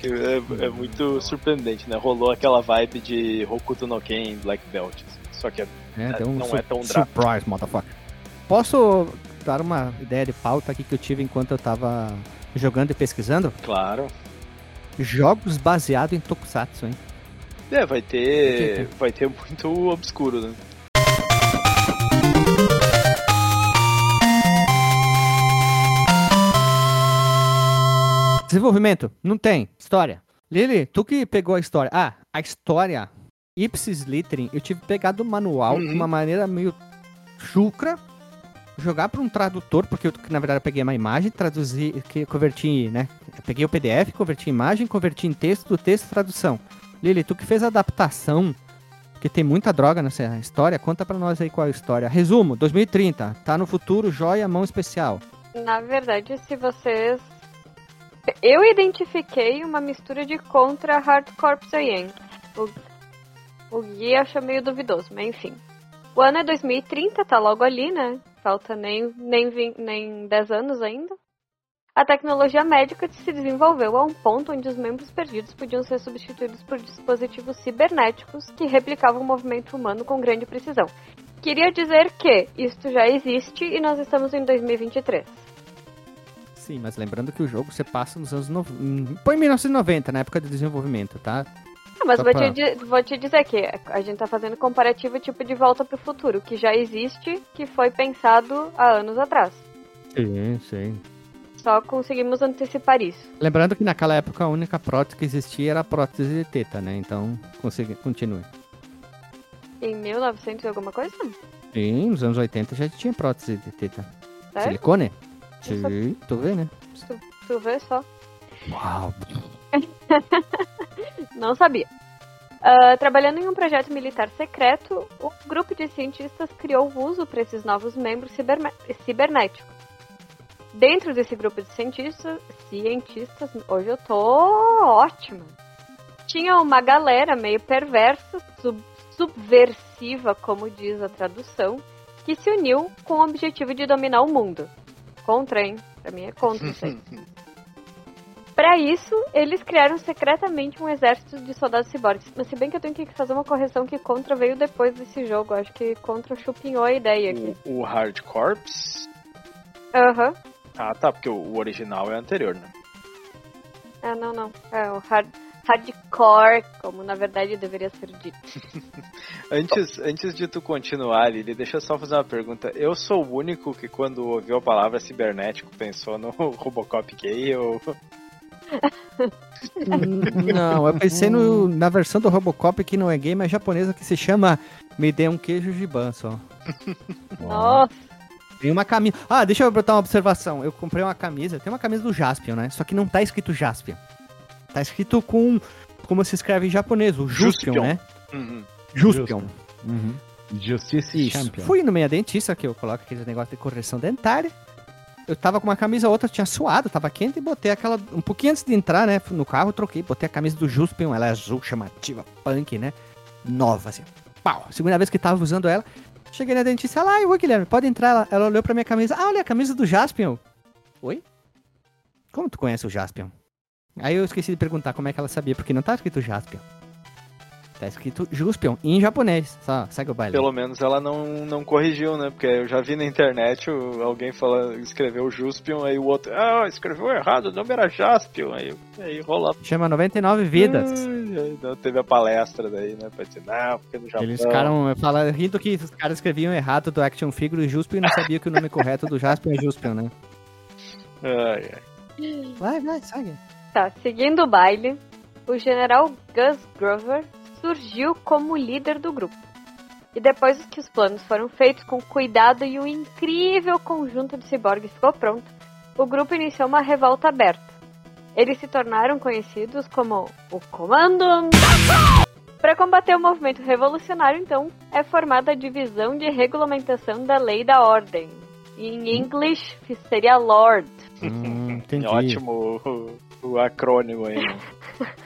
C: Que É, é muito surpreendente, né? Rolou aquela vibe de Hokuto no Ken Black Belt. assim. Só que é-
A: É, deu um
C: não é tão drástico.
A: surprise, motherfucker. Posso dar uma ideia de pauta aqui que eu tive enquanto eu tava jogando e pesquisando?
C: Claro.
A: Jogos baseados em Tokusatsu, hein?
C: É, vai ter. Vai ter muito obscuro, né?
A: Desenvolvimento? Não tem. História. Lili, tu que pegou a história. Ah, a história. Ipsis Littering, eu tive pegado o manual de uma maneira meio chucra. Jogar para um tradutor, porque eu, na verdade, eu peguei uma imagem, traduzi, que converti, né? Eu peguei o PDF, converti em imagem, converti em texto, do texto, tradução. Lili, tu que fez a adaptação, que tem muita droga nessa história, conta pra nós aí qual é a história. Resumo, 2030, tá no futuro, joia, mão especial.
B: Na verdade, se vocês. Eu identifiquei uma mistura de contra Hard Corps aí, hein? O, o Gui achou meio duvidoso, mas enfim. O ano é 2030, tá logo ali, né? Falta nem, nem, nem 10 anos ainda. A tecnologia médica se desenvolveu a um ponto onde os membros perdidos podiam ser substituídos por dispositivos cibernéticos que replicavam o movimento humano com grande precisão. Queria dizer que isto já existe e nós estamos em 2023.
A: Sim, mas lembrando que o jogo você passa nos anos. No... em- Põe 1990, na época de desenvolvimento, tá?
B: Ah, mas
A: Só
B: vou,
A: pra-
B: te, vou te dizer que a gente tá fazendo comparativo tipo de volta pro futuro, que já existe, que foi pensado há anos atrás.
A: Sim, sim.
B: Só conseguimos antecipar isso.
A: Lembrando que naquela época a única prótese que existia era a prótese de teta, né? Então, consegui... continue.
B: Em 1900 e alguma coisa?
A: Sim, nos anos 80 já tinha prótese de teta.
B: Sério?
A: Silicone?
B: Só-
A: Sim, tu vê, né?
B: Tu, tu vê só.
A: Uau.
B: Não sabia. Ah, trabalhando em um projeto militar secreto, o grupo de cientistas criou o uso para esses novos membros cibernéticos. Dentro desse grupo de cientistas, cientistas, hoje eu tô ótima. Tinha uma galera meio perversa, sub- subversiva, como diz a tradução, que se uniu com o objetivo de dominar o mundo. Contra, hein? Pra mim é contra isso aí. Para isso, eles criaram secretamente um exército de soldados ciborgues. Mas se bem que eu tenho que fazer uma correção que Contra veio depois desse jogo. Acho que Contra chupinhou a ideia aqui.
C: O, o Hard Corps.
B: Aham.
C: Ah, tá, porque o, o original é anterior, né?
B: Ah, não, não. É o hard, hardcore, como na verdade deveria ser dito.
C: Antes, antes de tu continuar, Lili, deixa eu só fazer uma pergunta. Eu sou o único que quando ouviu a palavra cibernético pensou no Robocop gay ou...
A: Não, eu pensei no, na versão do Robocop que não é game, é japonesa que se chama Me Dê um Queijo Giban só.
B: Nossa,
A: Tem uma camisa. Ah, deixa eu botar uma observação. Eu comprei uma camisa, tem uma camisa do Jaspion, né? Só que não tá escrito Jaspion. Tá escrito com. Como se escreve em japonês, o Juspion, né?
C: Uhum.
A: Juspion.
D: Uhum. Justice
A: Isso.
D: Champion.
A: Fui no meia dentista, que eu coloco aquele negócio de correção dentária. Eu tava com uma camisa, outra tinha suado, tava quente, e botei aquela. Um pouquinho antes de entrar, né? No carro, eu troquei, botei a camisa do Juspion, ela é azul, chamativa, punk, né? Nova, assim. Pau! Segunda vez que tava usando ela. Cheguei na dentista, ela, ai, oi, Guilherme, pode entrar. Ela, ela olhou pra minha camisa, ah, olha a camisa do Jaspion. Oi? Como tu conhece o Jaspion? Aí eu esqueci de perguntar como é que ela sabia, porque não tá escrito Jaspion. Tá escrito Juspion, em japonês. Só, segue o baile.
C: Pelo menos ela não, não corrigiu, né? Porque eu já vi na internet o- alguém falando, escreveu Juspion, aí o outro, ah, escreveu errado, o nome era Jaspion, aí, aí rola.
A: Chama 99 Vidas.
C: Não, teve a palestra daí, né? Pra dizer, não, porque no Japão...
A: Eles ficaram falando, rindo que os caras escreviam errado do Action Figure e Juspion e não sabia que o nome correto do Jaspion é Juspion, né?
C: Ai, ai.
A: Vai, vai, segue.
B: Tá, seguindo o baile, o general Gus Grover surgiu como líder do grupo. E depois que os planos foram feitos com cuidado e o incrível conjunto de ciborgues ficou pronto, o grupo iniciou uma revolta aberta. Eles se tornaram conhecidos como o Comando. Para combater o movimento revolucionário, então, é formada a Divisão de Regulamentação da Lei da Ordem. Em inglês seria Lord.
A: Hum, entendi.
C: Ótimo o, acrônimo aí. né?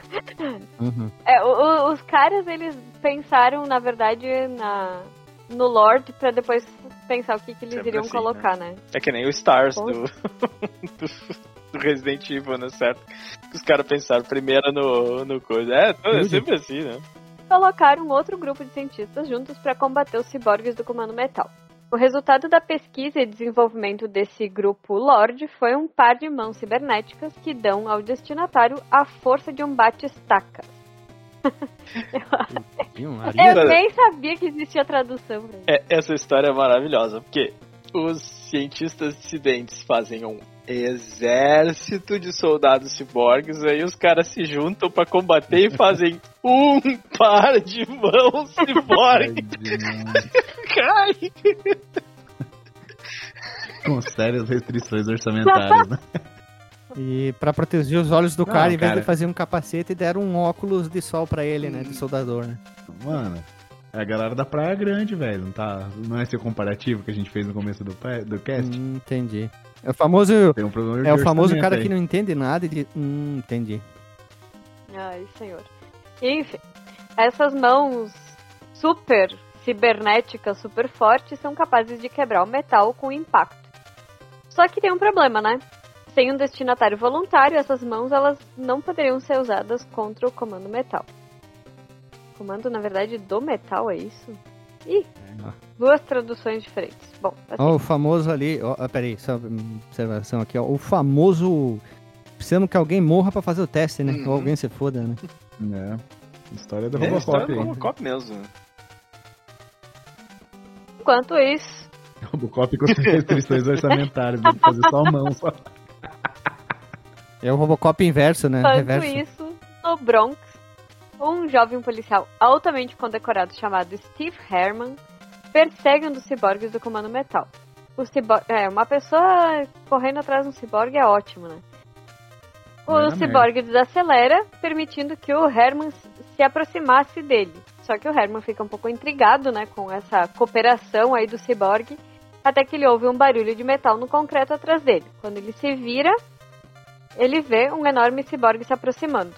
A: Uhum.
B: É, o- o- os caras, eles pensaram, na verdade, na, no Lord pra depois pensar o que, que eles
C: Sempre
B: iriam
C: assim,
B: colocar, né?
C: É que nem o Stars do, do, do Resident Evil, né? Certo? Os caras pensaram primeiro no, no coisa. É, é sempre assim, né?
B: Colocaram outro grupo de cientistas juntos pra combater os ciborgues do Comando Metal. O resultado da pesquisa e desenvolvimento desse grupo Lorde foi um par de mãos cibernéticas que dão ao destinatário a força de um bate-estacas.
A: Viu?
B: Eu nem sabia que existia tradução pra isso.
C: É, essa história é maravilhosa, porque os cientistas dissidentes fazem um exército de soldados ciborgues, aí os caras se juntam pra combater e fazem um par de mãos ciborgues. Cai!
D: Com sérias restrições orçamentárias, né?
A: E pra proteger os olhos do
D: Não,
A: cara, em vez
D: cara.
A: de fazer um capacete, deram um óculos de sol pra ele, né? De soldador, né?
D: Mano, é a galera da Praia Grande, velho. Não, tá, não é esse o comparativo que a gente fez no começo do, do cast?
A: Hum, entendi. É o famoso,
D: Tem um
A: é o famoso cara
D: aí.
A: que não entende nada e diz, hum, entendi.
B: Ai, senhor. Enfim, essas mãos super cibernéticas, super fortes, são capazes de quebrar o metal com impacto. Só que tem um problema, né? Sem um destinatário voluntário, essas mãos elas não poderiam ser usadas contra o comando metal. Comando, na verdade, do metal, é isso? Ih, duas traduções diferentes. Bom, assim,
A: Ó, o famoso ali, ó, ah, peraí, só uma observação aqui, ó. O famoso. Precisamos que alguém morra pra fazer o teste, né? Ou alguém se foda, né?
D: É. História do
C: É a
D: Robocop
C: história do. Robocop mesmo.
B: enquanto isso,
D: Robocop com restrições orçamentárias, deve fazer só a mão. Só.
A: É o Robocop inverso, né?
B: enquanto
A: Reverso.
B: isso, no Bronx, um jovem policial altamente condecorado chamado Steve Herman persegue um dos ciborgues do Comando Metal. Cibor... É, uma pessoa correndo atrás de um ciborgue é ótimo, né? O ciborgue desacelera, permitindo que o Herman se aproximasse dele. Só que o Herman fica um pouco intrigado, né, com essa cooperação aí do ciborgue, até que ele ouve um barulho de metal no concreto atrás dele. Quando ele se vira, ele vê um enorme ciborgue se aproximando.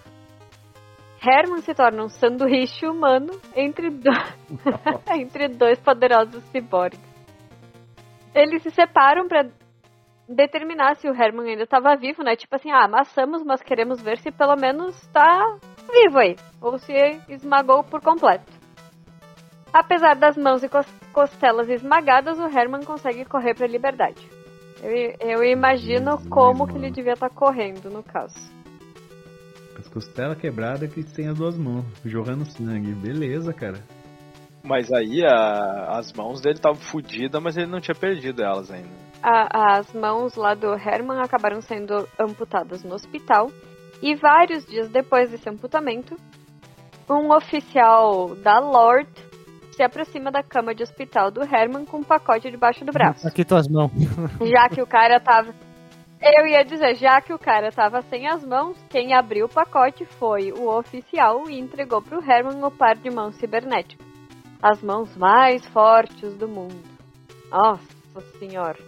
B: Herman se torna um sanduíche humano entre, do... entre dois poderosos ciborgues. Eles se separam para determinar se o Herman ainda estava vivo, né? Tipo assim, ah, amassamos, mas queremos ver se pelo menos está vivo aí. Ou se esmagou por completo. Apesar das mãos e cos- costelas esmagadas, o Herman consegue correr para a liberdade. Eu, eu imagino como que ele devia estar correndo, no caso.
D: Com as costelas quebradas e sem as duas mãos, jorrando sangue. Beleza, cara.
C: Mas aí a- as mãos dele estavam fodidas, mas ele não tinha perdido elas ainda.
B: A- as mãos lá do Herman acabaram sendo amputadas no hospital. E vários dias depois desse amputamento, um oficial da Lord se aproxima da cama de hospital do Herman com um pacote debaixo do braço.
A: Aqui tuas mãos.
B: Já que o cara tava. Eu ia dizer, já que o cara tava sem as mãos, quem abriu o pacote foi o oficial e entregou pro Herman o par de mãos cibernéticas. As mãos mais fortes do mundo. Nossa senhora.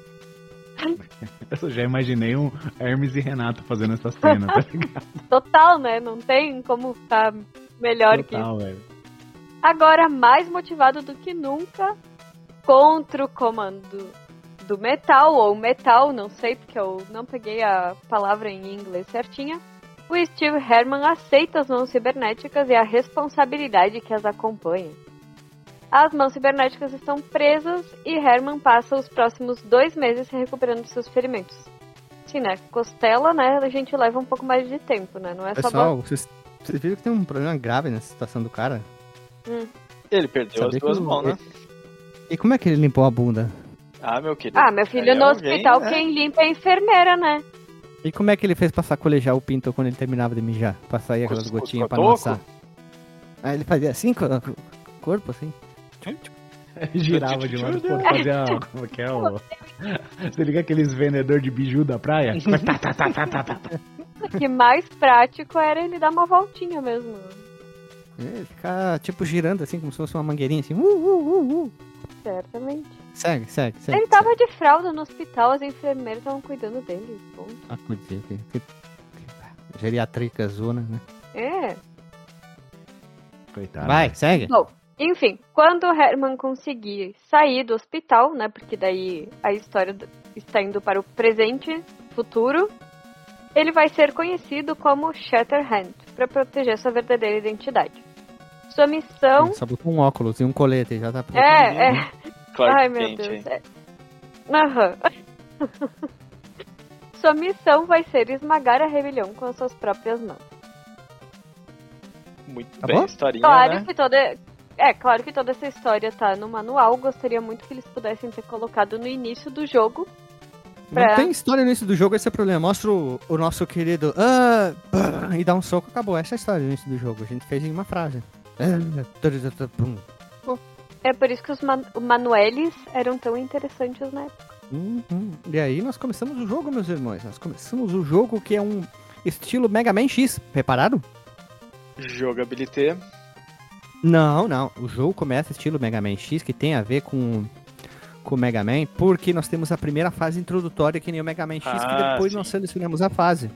D: Eu já imaginei um Hermes e Renato fazendo essa cena, tá ligado?
B: Total, né? Não tem como ficar melhor que isso.
D: Total, velho.
B: Agora mais motivado do que nunca contra o comando do metal ou metal, não sei porque eu não peguei a palavra em inglês certinha. O Steve Herman aceita as mãos cibernéticas e a responsabilidade que as acompanha. As mãos cibernéticas estão presas e Herman passa os próximos dois meses se recuperando de seus ferimentos. Sim, né? Costela, né? A gente leva um pouco mais de tempo, né? Não é só.
A: Pessoal, vocês, vocês viram que tem um problema grave nessa situação do cara?
B: Hum.
C: Ele perdeu
A: Sabia
C: as duas mãos, né?
A: E como é que ele limpou a bunda?
C: Ah, meu querido.
B: Ah, meu filho,
C: Aí
B: no
C: alguém,
B: hospital
C: né?
B: quem limpa é a enfermeira, né?
A: E como é que ele fez pra sacolejar o pinto quando ele terminava de mijar? Pra sair aquelas
C: os
A: gotinhas pra assar? Ah, ele fazia assim com o corpo, assim?
D: Girava de lado pro outro, fazia. Como que é o. Você liga aqueles vendedor de biju da praia? Tá, tá, tá, tá, tá, tá.
B: O que mais prático era ele dar uma voltinha mesmo.
A: É, ficar, tipo, girando assim, como se fosse uma mangueirinha, assim. Uh, uh, uh, uh.
B: Certamente.
A: Segue, segue, segue.
B: Ele tava de fralda no hospital, as enfermeiras estavam cuidando dele. ponto.
A: Ah, que geriatrica zona, né?
B: É.
D: Coitado.
A: Vai, segue.
B: Bom, enfim, quando o Herman conseguir sair do hospital, né? Porque daí a história está indo para o presente, futuro, ele vai ser conhecido como Shatterhand, para proteger sua verdadeira identidade. Sua missão
A: Só botou um óculos e um colete, já tá pronto.
B: É, é.
C: Clark
B: Ai, meu
C: Kent,
B: Deus.
C: hein?
B: é- Aham. Sua missão vai ser esmagar a rebelião com as suas próprias mãos.
C: Muito
A: Tá
C: bem,
A: bom?
C: historinha,
B: Claro
C: né?
B: que toda. É, claro que toda essa história tá no manual. Gostaria muito que eles pudessem ter colocado no início do jogo.
A: Não
B: Pra-
A: tem história no início do jogo, esse é o problema. Mostra o, o nosso querido. "Ah, bah", e dá um soco, acabou. Essa é a história no início do jogo. A gente fez em uma frase.
B: É por isso que os man manueles eram tão interessantes na época.
A: Uhum. E aí nós começamos o jogo, meus irmãos. Nós começamos o jogo que é um estilo Mega Man X. Repararam?
C: Jogabilité.
A: Não, não. O jogo começa estilo Mega Man X, que tem a ver com com o Mega Man, porque nós temos a primeira fase introdutória que nem o Mega Man X, que
C: Ah,
A: depois
C: sim.
A: nós selecionamos a fase.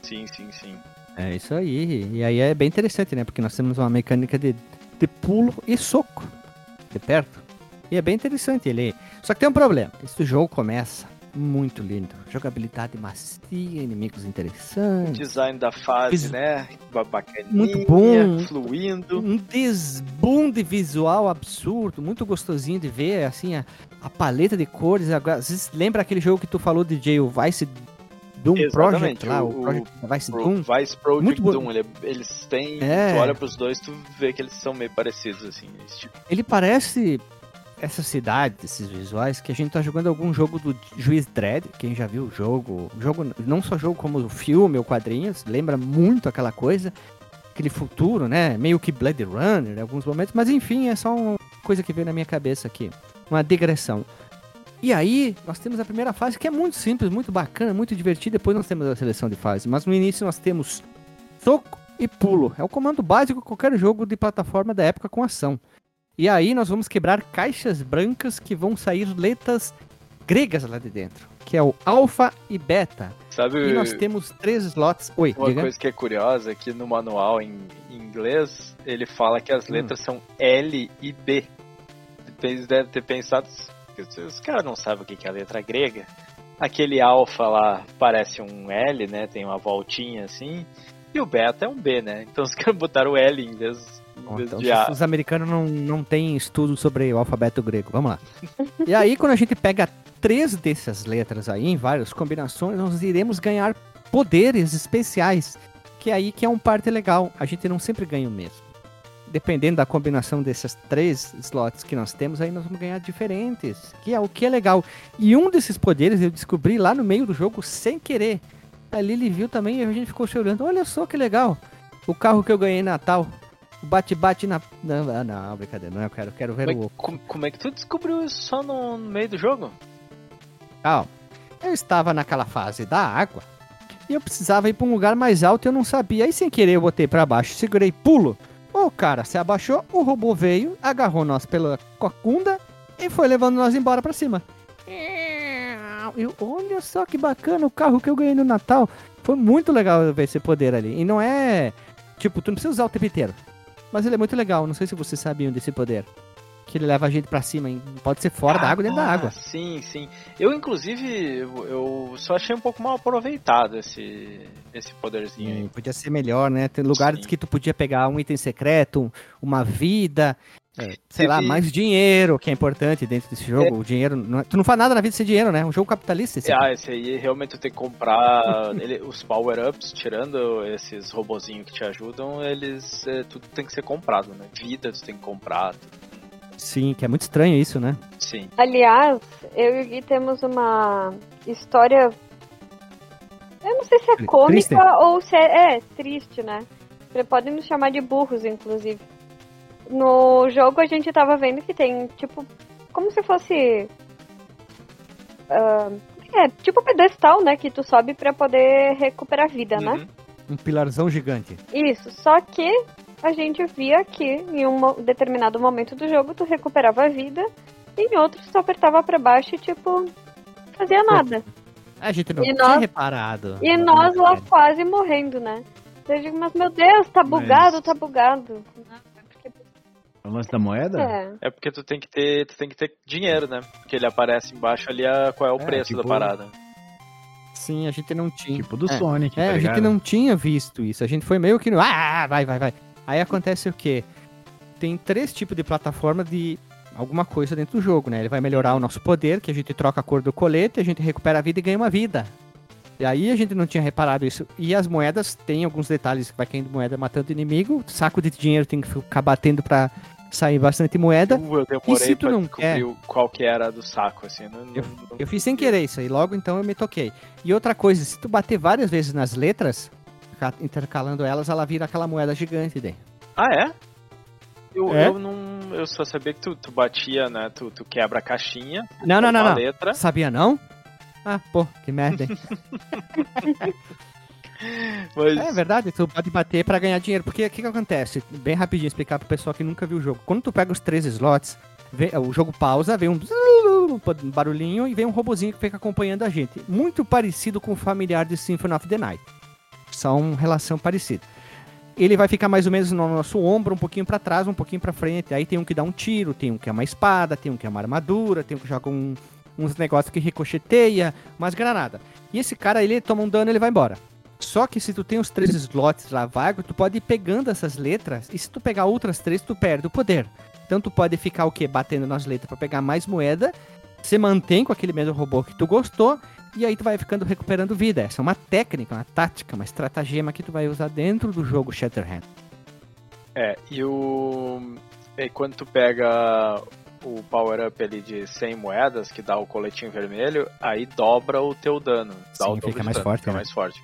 C: Sim, sim, sim.
A: É isso aí. E aí é bem interessante, né? Porque nós temos uma mecânica de, de pulo e soco de perto. E é bem interessante ele. Só que tem um problema. Esse jogo começa muito lindo. Jogabilidade macia, inimigos interessantes.
C: Design da fase,
A: Fiz-
C: né? Ba- Bacaninha,
A: Muito bom.
C: fluindo.
A: Um desbunde visual absurdo, muito gostosinho de ver, assim, a, a paleta de cores. Agora, Às vezes lembra aquele jogo que tu falou, DJ, o Vice Doom
C: Exatamente,
A: Project lá, o,
C: o-
A: Project Vice
C: Pro,
A: Doom.
C: Vice Project
A: Muito
C: Doom, ele- eles têm.
A: É.
C: Tu olha pros dois, tu vê que eles são meio parecidos, assim. tipo.
A: Ele parece essa cidade, esses visuais, que a gente tá jogando algum jogo do Juiz Dredd, quem já viu o jogo, jogo não só jogo como o filme ou quadrinhos, lembra muito aquela coisa, aquele futuro, né, meio que Blade Runner em alguns momentos, mas enfim, é só uma coisa que veio na minha cabeça aqui, uma digressão. E aí, nós temos a primeira fase que é muito simples, muito bacana, muito divertida, depois nós temos a seleção de fase, mas no início nós temos soco e pulo, é o comando básico de qualquer jogo de plataforma da época com ação. E aí nós vamos quebrar caixas brancas que vão sair letras gregas lá de dentro, que é o alfa e beta.
C: Sabe
A: E nós temos três slots. Oi,
C: uma
A: diga.
C: coisa que é curiosa, que no manual em em inglês, ele fala que
A: Hum.
C: as letras são L e B. Eles devem ter pensado, os caras não sabem o que é a letra grega. Aquele alfa lá parece um L, né? Tem uma voltinha assim. E o beta é um B, né? Então os caras botaram o L em vez, em vez
A: então,
C: de A.
A: os americanos não, não têm estudo sobre o alfabeto grego. Vamos lá. e aí, quando a gente pega três dessas letras aí, em várias combinações, nós iremos ganhar poderes especiais. Que é aí que é um parte legal. A gente não sempre ganha o mesmo. Dependendo da combinação desses três slots que nós temos, aí nós vamos ganhar diferentes. Que é o que é legal. E um desses poderes eu descobri lá no meio do jogo sem querer. A Lily viu também e a gente ficou chorando. Olha só que legal. O carro que eu ganhei em Natal. O bate-bate na. Não, ah, não, brincadeira, não, eu quero, quero ver
C: Como é,
A: o.
C: como, como é que tu descobriu isso só no, no meio do jogo?
A: Calma. Eu estava naquela fase da água e eu precisava ir para um lugar mais alto e eu não sabia. Aí sem querer eu botei para baixo, segurei pulo. O cara se abaixou, o robô veio, agarrou nós pela cocunda e foi levando nós embora para cima. Eu, olha só que bacana o carro que eu ganhei no Natal. Foi muito legal ver esse poder ali. E não é. Tipo, tu não precisa usar o tempo inteiro. Mas ele é muito legal. Não sei se vocês sabiam desse poder. Que ele leva a gente pra cima. hein? Pode ser fora da água, dentro da
C: Ah,
A: água.
C: Sim, sim. Eu, inclusive, eu, só achei um pouco mal aproveitado esse, esse poderzinho aí.
A: Sim, podia ser melhor, né? Tem lugares
C: Sim.
A: que tu podia pegar um item secreto, um- uma vida, é, sei lá, mais dinheiro, que é importante dentro desse jogo. O dinheiro. não é- tu não faz nada na vida sem dinheiro, né? Um jogo capitalista. Esse
C: Ah, esse aí realmente tu tem que comprar ele- os power-ups, tirando esses robozinhos que te ajudam, eles é, tudo tem que ser comprado, né? Vida tu tem que comprar. tudo.
A: Sim, que é muito estranho isso, né?
C: Sim.
B: Aliás, eu e o Gui temos uma história. Eu não sei se é
A: Triste?
B: cômica ou se é, é triste, né? Podem nos chamar de burros, inclusive. No jogo a gente tava vendo que tem, tipo, como se fosse. ah, é, tipo pedestal, né? Que tu sobe pra poder recuperar vida, né?
C: Uhum.
A: Um pilarzão gigante.
B: Isso, só que a gente via que em um determinado momento do jogo tu recuperava a vida e em outros tu apertava pra baixo e tipo fazia nada.
A: A gente não
B: E
A: tinha
B: nós-
A: reparado.
B: E nós lá quase morrendo, né? Eu digo, mas meu Deus, tá bugado, tá bugado.
D: É o lance da moeda?
B: É.
C: É porque tu tem que ter, tu tem que ter dinheiro, né? Porque ele aparece embaixo ali a, qual é o
D: É,
C: preço
D: tipo-
C: da parada.
A: Sim, a gente não tinha.
D: Tipo do
A: É.
D: Sonic,
A: É,
D: tá
A: a gente não tinha visto isso. A gente foi meio que no. Ah, vai, vai, vai. Aí acontece o quê? Tem três tipos de plataforma de alguma coisa dentro do jogo, né? Ele vai melhorar o nosso poder, que a gente troca a cor do colete, a gente recupera a vida e ganha uma vida. E aí a gente não tinha reparado isso. E as moedas têm alguns detalhes, vai caindo moeda matando inimigo, saco de dinheiro tem que ficar batendo pra sair bastante moeda.
C: Uh, eu
A: E
C: demorei
A: se tu não quer?
C: qual que era do saco, assim. Não,
A: Eu,
C: não-
A: eu fiz sem querer isso aí, logo então eu me toquei. E outra coisa, se tu bater várias vezes nas letras, ficar intercalando elas, ela vira aquela moeda gigante daí.
C: Ah, é? Eu,
A: É?
C: eu não. Eu só sabia que tu, tu batia, né? Tu, tu quebra a caixinha.
A: Não, não, não, não.
C: letra.
A: Sabia não? Ah, pô, que merda, hein?
C: Mas...
A: É verdade, tu pode bater pra ganhar dinheiro. Porque o que, que acontece? Bem rapidinho explicar pro pessoal que nunca viu o jogo. Quando tu pega os três slots, vem- o jogo pausa, vem um barulhinho e vem um robozinho que fica acompanhando a gente. Muito parecido com o familiar de Symphony of the Night. São relação parecida. Ele vai ficar mais ou menos no nosso ombro, um pouquinho pra trás, um pouquinho pra frente. Aí tem um que dá um tiro, tem um que é uma espada, tem um que é uma armadura, tem um que joga um- uns negócios que ricocheteia, umas granadas. E esse cara, ele toma um dano e ele vai embora. Só que se tu tem os três slots lá vago, tu pode ir pegando essas letras, e se tu pegar outras três, tu perde o poder. Então tu pode ficar o quê? Batendo nas letras pra pegar mais moeda, você mantém com aquele mesmo robô que tu gostou, e aí tu vai ficando recuperando vida. Essa é uma técnica, uma tática, uma estratagema que tu vai usar dentro do jogo Shatterhand.
C: É, e o. E quando tu pega o power-up ali de 100 moedas, que dá o coletinho vermelho, aí dobra o teu dano. Dá
A: Sim,
C: o dobro
A: fica mais
C: dano,
A: forte,
C: Fica
A: né?
C: mais forte.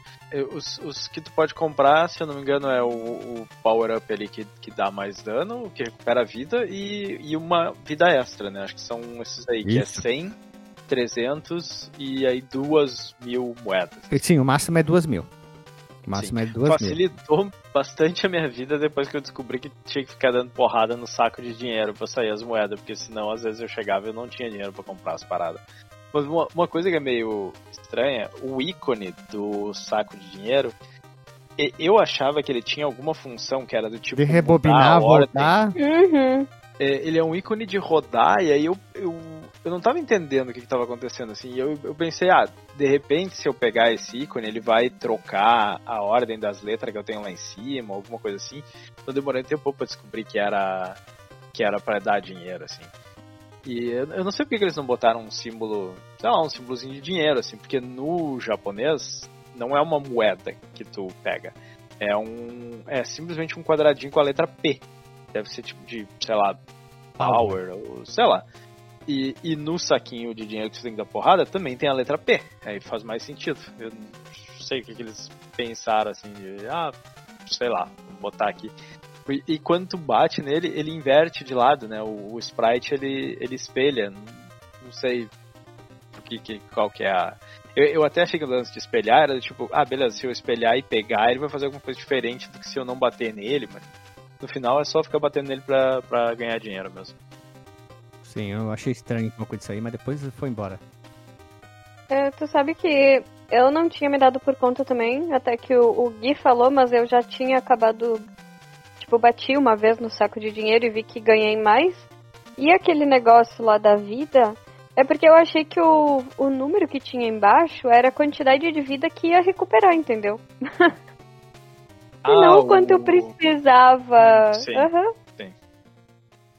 C: Os, os que tu pode comprar, se eu não me engano, é o, o power-up ali que, que dá mais dano, que recupera vida, e, e uma vida extra, né? Acho que são esses aí, que é
A: Isso.
C: 100, 300 e aí duas mil moedas.
A: Sim, o máximo é duas mil. O máximo é duas mil.
C: Facilitou bastante a minha vida depois que eu descobri que tinha que ficar dando porrada no saco de dinheiro pra sair as moedas, porque senão às vezes eu chegava e eu não tinha dinheiro pra comprar as paradas. Mas uma, uma coisa que é meio estranha, o ícone do saco de dinheiro, eu achava que ele tinha alguma função que era do tipo
A: De rebobinar, voltar.
B: Uhum.
C: É, ele é um ícone de rodar, e aí eu, eu, eu não tava entendendo o que, que tava acontecendo, assim, eu, eu pensei, ah, de repente se eu pegar esse ícone, ele vai trocar a ordem das letras que eu tenho lá em cima, alguma coisa assim, eu demorei um tempo pra descobrir que era, que era pra dar dinheiro, assim. E eu, eu não sei por que que eles não botaram um símbolo, sei lá, um símbolozinho de dinheiro, assim, porque no japonês não é uma moeda que tu pega, é um, é simplesmente um quadradinho com a letra P. Deve ser tipo de, sei lá, power, ou sei lá. E, e no saquinho de dinheiro que você tem dar porrada também tem a letra P. Aí faz mais sentido. Eu não sei o que, que eles pensaram assim de, ah, sei lá, vou botar aqui. E, e quando tu bate nele, ele inverte de lado, né? O, o sprite ele, ele espelha. Não, não sei que, que, qual que é a. Eu, eu até achei que o lance de espelhar era tipo, ah, beleza, se eu espelhar e pegar, ele vai fazer alguma coisa diferente do que se eu não bater nele, mas no final é só ficar batendo nele pra, pra ganhar dinheiro mesmo.
A: Sim, eu achei estranho um pouco disso aí, mas depois foi embora.
B: É, tu sabe que eu não tinha me dado por conta também, até que o, o Gui falou, mas eu já tinha acabado. Tipo, bati uma vez no saco de dinheiro e vi que ganhei mais. E aquele negócio lá da vida, é porque eu achei que o, o número que tinha embaixo era a quantidade de vida que ia recuperar, entendeu? E não o quanto eu precisava.
C: Sim.
B: Aham.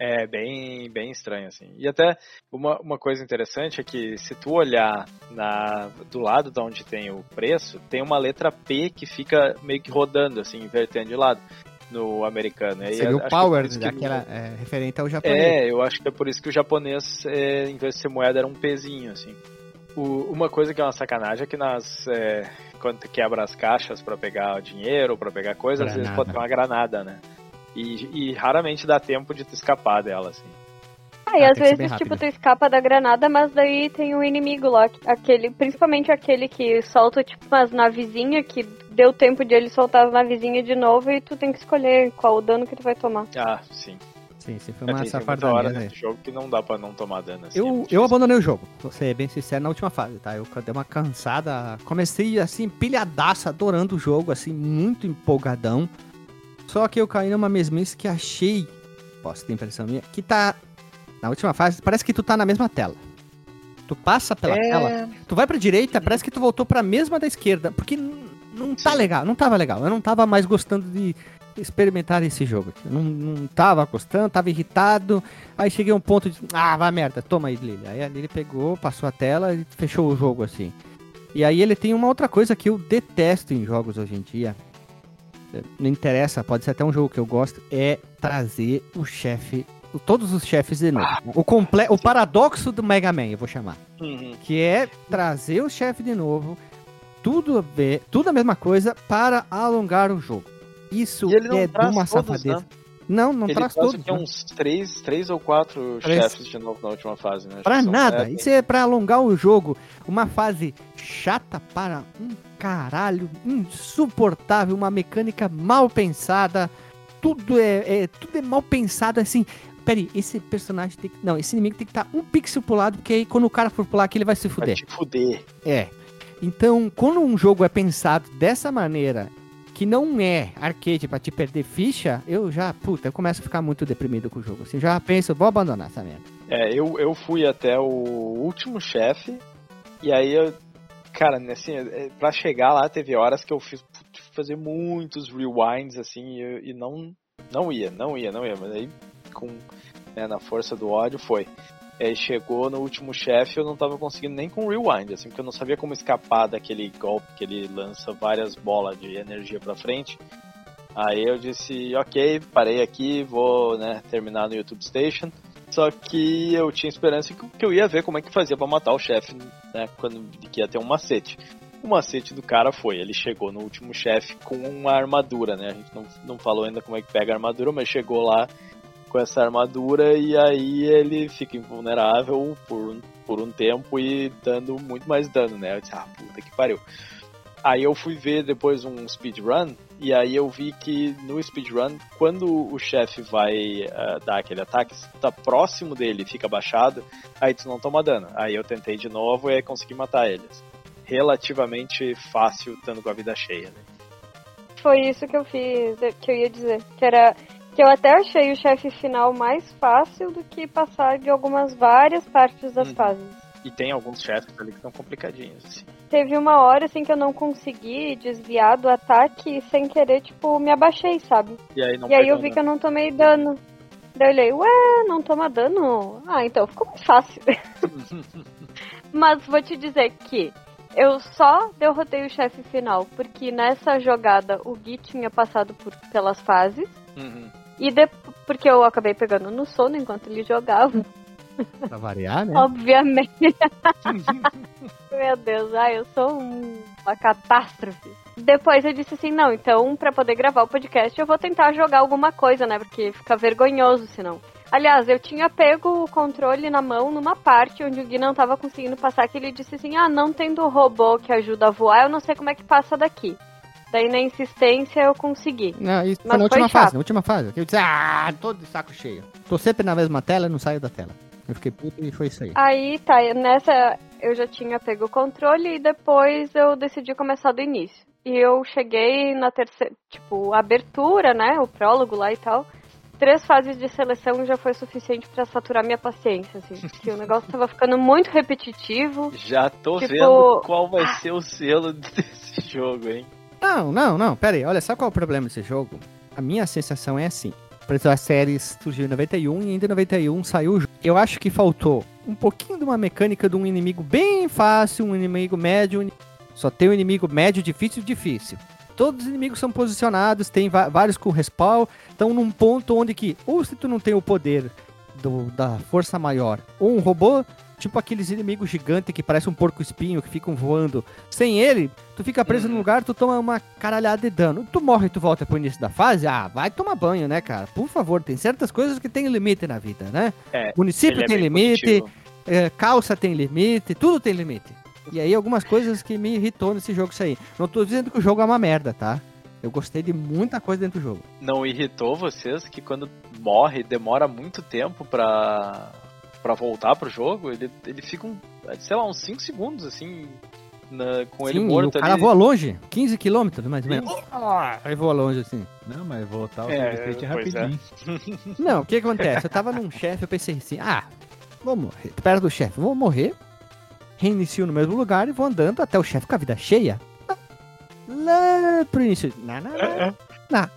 C: É bem, bem estranho, assim. E até uma, uma coisa interessante é que se tu olhar na, do lado de onde tem o preço, tem uma letra P que fica meio que rodando, assim, invertendo de lado no americano. E
A: Seria o
C: que é
A: power
C: por isso que no-
A: é, referente ao japonês.
C: É, eu acho que é por isso que o japonês, é, em vez de ser moeda, era um pezinho, assim. O- uma coisa que é uma sacanagem é que nas, é, quando tu quebra as caixas pra pegar dinheiro pra pegar coisa, às vezes
A: Granada.
C: pode ter uma granada, né? E, e raramente dá tempo de tu escapar dela, assim.
B: Ah, e
A: Ah,
B: às vezes, tipo, tu escapa da granada, mas daí tem um inimigo lá. Aquele, principalmente aquele que solta, tipo, umas navezinhas, que deu tempo de ele soltar as navezinhas de novo e tu tem que escolher qual o dano que tu vai tomar.
C: Ah, sim.
A: Sim, sim, foi
C: É,
A: uma
C: muita
A: safardania.
C: hora
A: né?
C: nesse jogo que não dá pra não tomar dano, assim. é
A: Eu,
C: muito
A: eu abandonei o jogo, vou ser bem sincero, na última fase, tá? Eu dei uma cansada, comecei assim, pilhadaço, adorando o jogo, assim, muito empolgadão. Só que eu caí numa mesmice que achei, posso ter impressão minha, que tá, na última fase, parece que tu tá na mesma tela. Tu passa pela
C: É.
A: tela, tu vai pra direita, parece que tu voltou pra mesma da esquerda, porque não tá legal, não tava legal. Eu não tava mais gostando de experimentar esse jogo. Eu não, não tava gostando, tava irritado. Aí cheguei a um ponto de, ah, vai merda, toma aí, Lily. Aí a Lily pegou, passou a tela e fechou o jogo assim. E aí ele tem uma outra coisa que eu detesto em jogos hoje em dia. Não interessa, pode ser até um jogo que eu gosto, é trazer o chefe, todos os chefes de novo. O, comple o paradoxo do Mega Man, eu vou chamar.
C: Uhum.
A: Que é trazer o chefe de novo, tudo a ver, tudo a mesma coisa para alongar o jogo. Isso
C: ele
A: é de uma safadeza.
C: né?
A: Não, não
C: Ele
A: traz todos.
C: aqui
A: né?
C: uns três, três ou quatro
A: Três.
C: chefes de novo na última fase, né?
A: Pra nada.
C: sete.
A: Isso é pra alongar o jogo. Uma fase chata para um caralho, insuportável, uma mecânica mal pensada. Tudo é, é- tudo é mal pensado assim. Peraí, esse personagem tem que. Não, esse inimigo tem que estar um pixel pro lado, porque aí quando o cara for pular aqui, ele vai se
C: Vai
A: fuder.
C: te fuder.
A: É. Então, quando um jogo é pensado dessa maneira, que não é arcade pra te perder ficha, eu já, puta, eu começo a ficar muito deprimido com o jogo. Assim, já penso, vou abandonar essa merda.
C: É, eu, eu fui até o último chefe, e aí eu. Cara, assim, é, pra chegar lá teve horas que eu fiz fazer muitos rewinds, assim, e, e não, não ia, não ia, não ia, mas aí com, né, na força do ódio foi. Aí chegou no último chefe, eu não tava conseguindo nem com rewind, assim, porque eu não sabia como escapar daquele golpe que ele lança várias bolas de energia pra frente. Aí eu disse, ok, parei aqui, vou né, terminar no YouTube Station. Só que eu tinha esperança que que eu ia ver como é que fazia pra matar o chefe, né? Quando que ia ter um macete. O macete do cara foi, ele chegou no último chefe com uma armadura, né? A gente não, não falou ainda como é que pega a armadura, mas chegou lá com essa armadura e aí ele fica invulnerável por, por um tempo e dando muito mais dano, né? Eu disse, ah, puta que pariu. Aí eu fui ver depois um speedrun e aí eu vi que no speedrun, quando o chefe vai ah, dar aquele ataque, se tu tá próximo dele e fica abaixado, aí tu não toma dano. Aí eu tentei de novo e aí consegui matar eles. Relativamente fácil, estando com a vida cheia, né?
B: Foi isso que eu fiz, que eu ia dizer. Que era. Que eu até achei o chefe final mais fácil do que passar de algumas várias partes das
C: Hum.
B: fases.
C: E tem alguns chefes ali que são complicadinhos, assim.
B: Teve uma hora assim que eu não consegui desviar do ataque e sem querer, tipo, me abaixei, sabe?
C: E aí não
B: e aí eu vi
C: dano.
B: que eu não tomei dano. Daí eu olhei, ué, não toma dano? Ah, então ficou mais fácil. Mas vou te dizer que eu só derrotei o chefe final porque nessa jogada o Gui tinha passado por, pelas fases
C: Uhum.
B: e de, porque eu acabei pegando no sono enquanto ele jogava,
A: Pra variar, né?
B: obviamente. Meu Deus, ai, eu sou um- uma catástrofe. Depois eu disse assim, não, então pra poder gravar o podcast eu vou tentar jogar alguma coisa, né? Porque fica vergonhoso senão. Aliás, eu tinha pego o controle na mão numa parte onde o Gui não tava conseguindo passar, que ele disse assim, ah, não tem do robô que ajuda a voar, eu não sei como é que passa daqui. Daí na insistência eu consegui.
A: Não, isso
B: Mas
A: foi na última
B: chato.
A: fase, na última fase. Que eu disse, ah, tô de saco cheio. Tô sempre na mesma tela e não saio da tela. Eu fiquei puto e foi isso aí.
B: Aí tá, nessa eu já tinha pego o controle e depois eu decidi começar do início. E eu cheguei na terceira, tipo, abertura, né? O prólogo lá e tal. Três fases de seleção já foi suficiente pra saturar minha paciência, assim. Porque o negócio tava ficando muito repetitivo.
C: Já tô
B: Tipo-
C: vendo qual vai ser o selo desse jogo, hein?
A: Não, não, não, pera aí. Olha, sabe qual é o problema desse jogo? A minha sensação é assim. Exemplo, a série surgiu em 91 e ainda em 91 saiu. Eu acho que faltou um pouquinho de uma mecânica de um inimigo bem fácil, um inimigo médio. Só tem um inimigo médio, difícil, difícil. Todos os inimigos são posicionados, tem vários com respawn, estão num ponto onde que, ou se tu não tem o poder do- da força maior, ou um robô, tipo aqueles inimigos gigantes que parece um porco espinho que ficam voando. Sem ele, tu fica preso
C: Uhum.
A: no lugar, tu toma uma caralhada de dano. Tu morre e tu volta pro início da fase, ah, vai tomar banho, né, cara? Por favor, tem certas coisas que tem limite na vida, né?
C: É,
A: Município
C: é
A: tem
C: bem
A: limite, é, calça tem limite, tudo tem limite. E aí algumas coisas que me irritou nesse jogo isso aí. Não tô dizendo que o jogo é uma merda, tá? Eu gostei de muita coisa dentro do jogo.
C: Não irritou vocês que quando morre demora muito tempo pra, pra voltar pro jogo? Ele, ele fica, um, sei lá, uns 5 segundos, assim, na- com ele
A: Sim,
C: morto
A: o cara
C: ali.
A: voa longe, 15 quilômetros mais ou menos.
C: Sim.
A: Aí voa longe assim.
D: Não, mas voltar o
C: É,
D: é
C: é.
D: rapidinho.
A: Não, o que acontece? Eu tava num chefe, eu pensei assim, ah, vou morrer. Perto do chefe, vou morrer. Reinicio no mesmo lugar e vou andando até o chefe com a vida cheia. Ah, lá pro início. Não, não, não.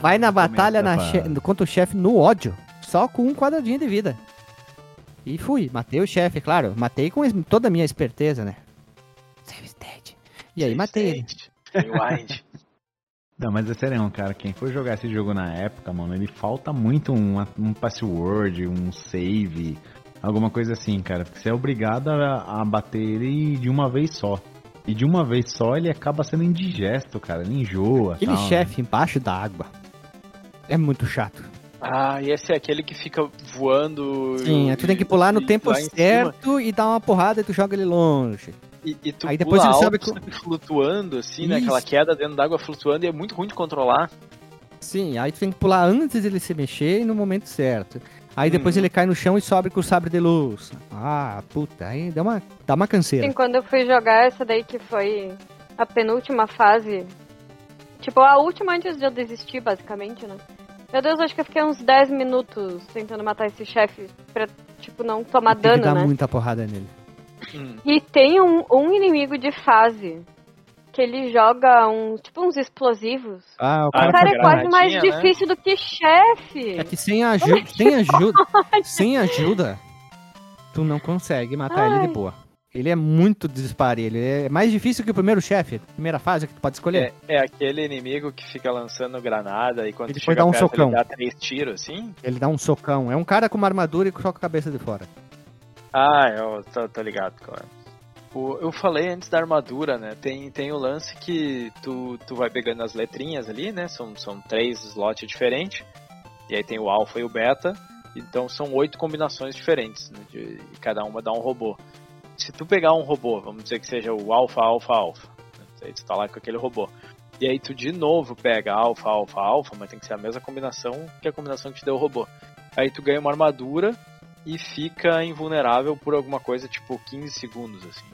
A: Vai na batalha na che- contra o chefe no ódio. Só com um quadradinho de vida. E fui. Matei o chefe, claro. Matei com toda a minha esperteza, né? Save state. E aí matei ele.
C: Rewind.
D: Não, mas é sério, cara. Quem for jogar esse jogo na época, mano, ele falta muito um, um password, um save, alguma coisa assim, cara. Porque você é obrigado a, a bater ele de uma vez só. E de uma vez só ele acaba sendo indigesto, cara. Ele enjoa.
A: Aquele
D: tal, né?
A: chefe embaixo da água. É muito chato.
C: Ah, e esse é aquele que fica voando.
A: Sim, aí tu tem que pular no
C: e
A: tempo certo e dar uma porrada e tu joga ele longe.
C: E, e tu
A: Aí depois
C: pula
A: ele
C: alto,
A: sabe que-
C: flutuando, assim, né? Aquela queda dentro d'água flutuando e é muito ruim de controlar.
A: Sim, aí tu tem que pular antes dele se mexer e no momento certo. Aí depois
C: Uhum.
A: ele cai no chão e sobe com o sabre de luz. Ah, puta, aí dá uma, dá uma canseira.
B: Sim, quando eu fui jogar essa daí que foi a penúltima fase. Tipo, a última antes de eu desistir, basicamente, né? Meu Deus, acho que eu fiquei uns 10 minutos tentando matar esse chefe pra, tipo, não tomar
A: Tem que
B: dano,
A: dar
B: né?
A: muita porrada nele.
C: Hum.
B: E tem um, um inimigo de fase que ele joga um, tipo uns explosivos.
A: Ah, o
C: Ah,
B: O
A: cara,
B: cara
A: foi-
B: é quase mais
C: né?
B: difícil do que chefe.
A: É que sem ajuda, sem ajuda, sem ajuda, tu não consegue matar ele
B: Ai.
A: de boa. Ele é muito disparelho, ele é mais difícil que o primeiro chefe, primeira fase que tu pode escolher.
C: É, é aquele inimigo que fica lançando granada e quando
A: Ele
C: chega
A: dar um
C: perto,
A: socão.
C: ele dá três tiros, assim.
A: Ele dá um socão. É um cara com uma armadura e só com a cabeça de fora.
C: Ah, eu tô, tô ligado, cara. O, eu falei antes da armadura, né? Tem, tem o lance que tu, tu vai pegando as letrinhas ali, né? São, são três slots diferentes. E aí tem o alpha e o beta. Então são oito combinações diferentes, né? De, e cada uma dá um robô. Se tu pegar um robô, vamos dizer que seja o alpha, alpha, alpha. Né? Aí tu tá lá com aquele robô. E aí tu de novo pega alpha, alpha, alpha, mas tem que ser a mesma combinação que a combinação que te deu o robô. Aí tu ganha uma armadura e fica invulnerável por alguma coisa tipo 15 segundos, assim.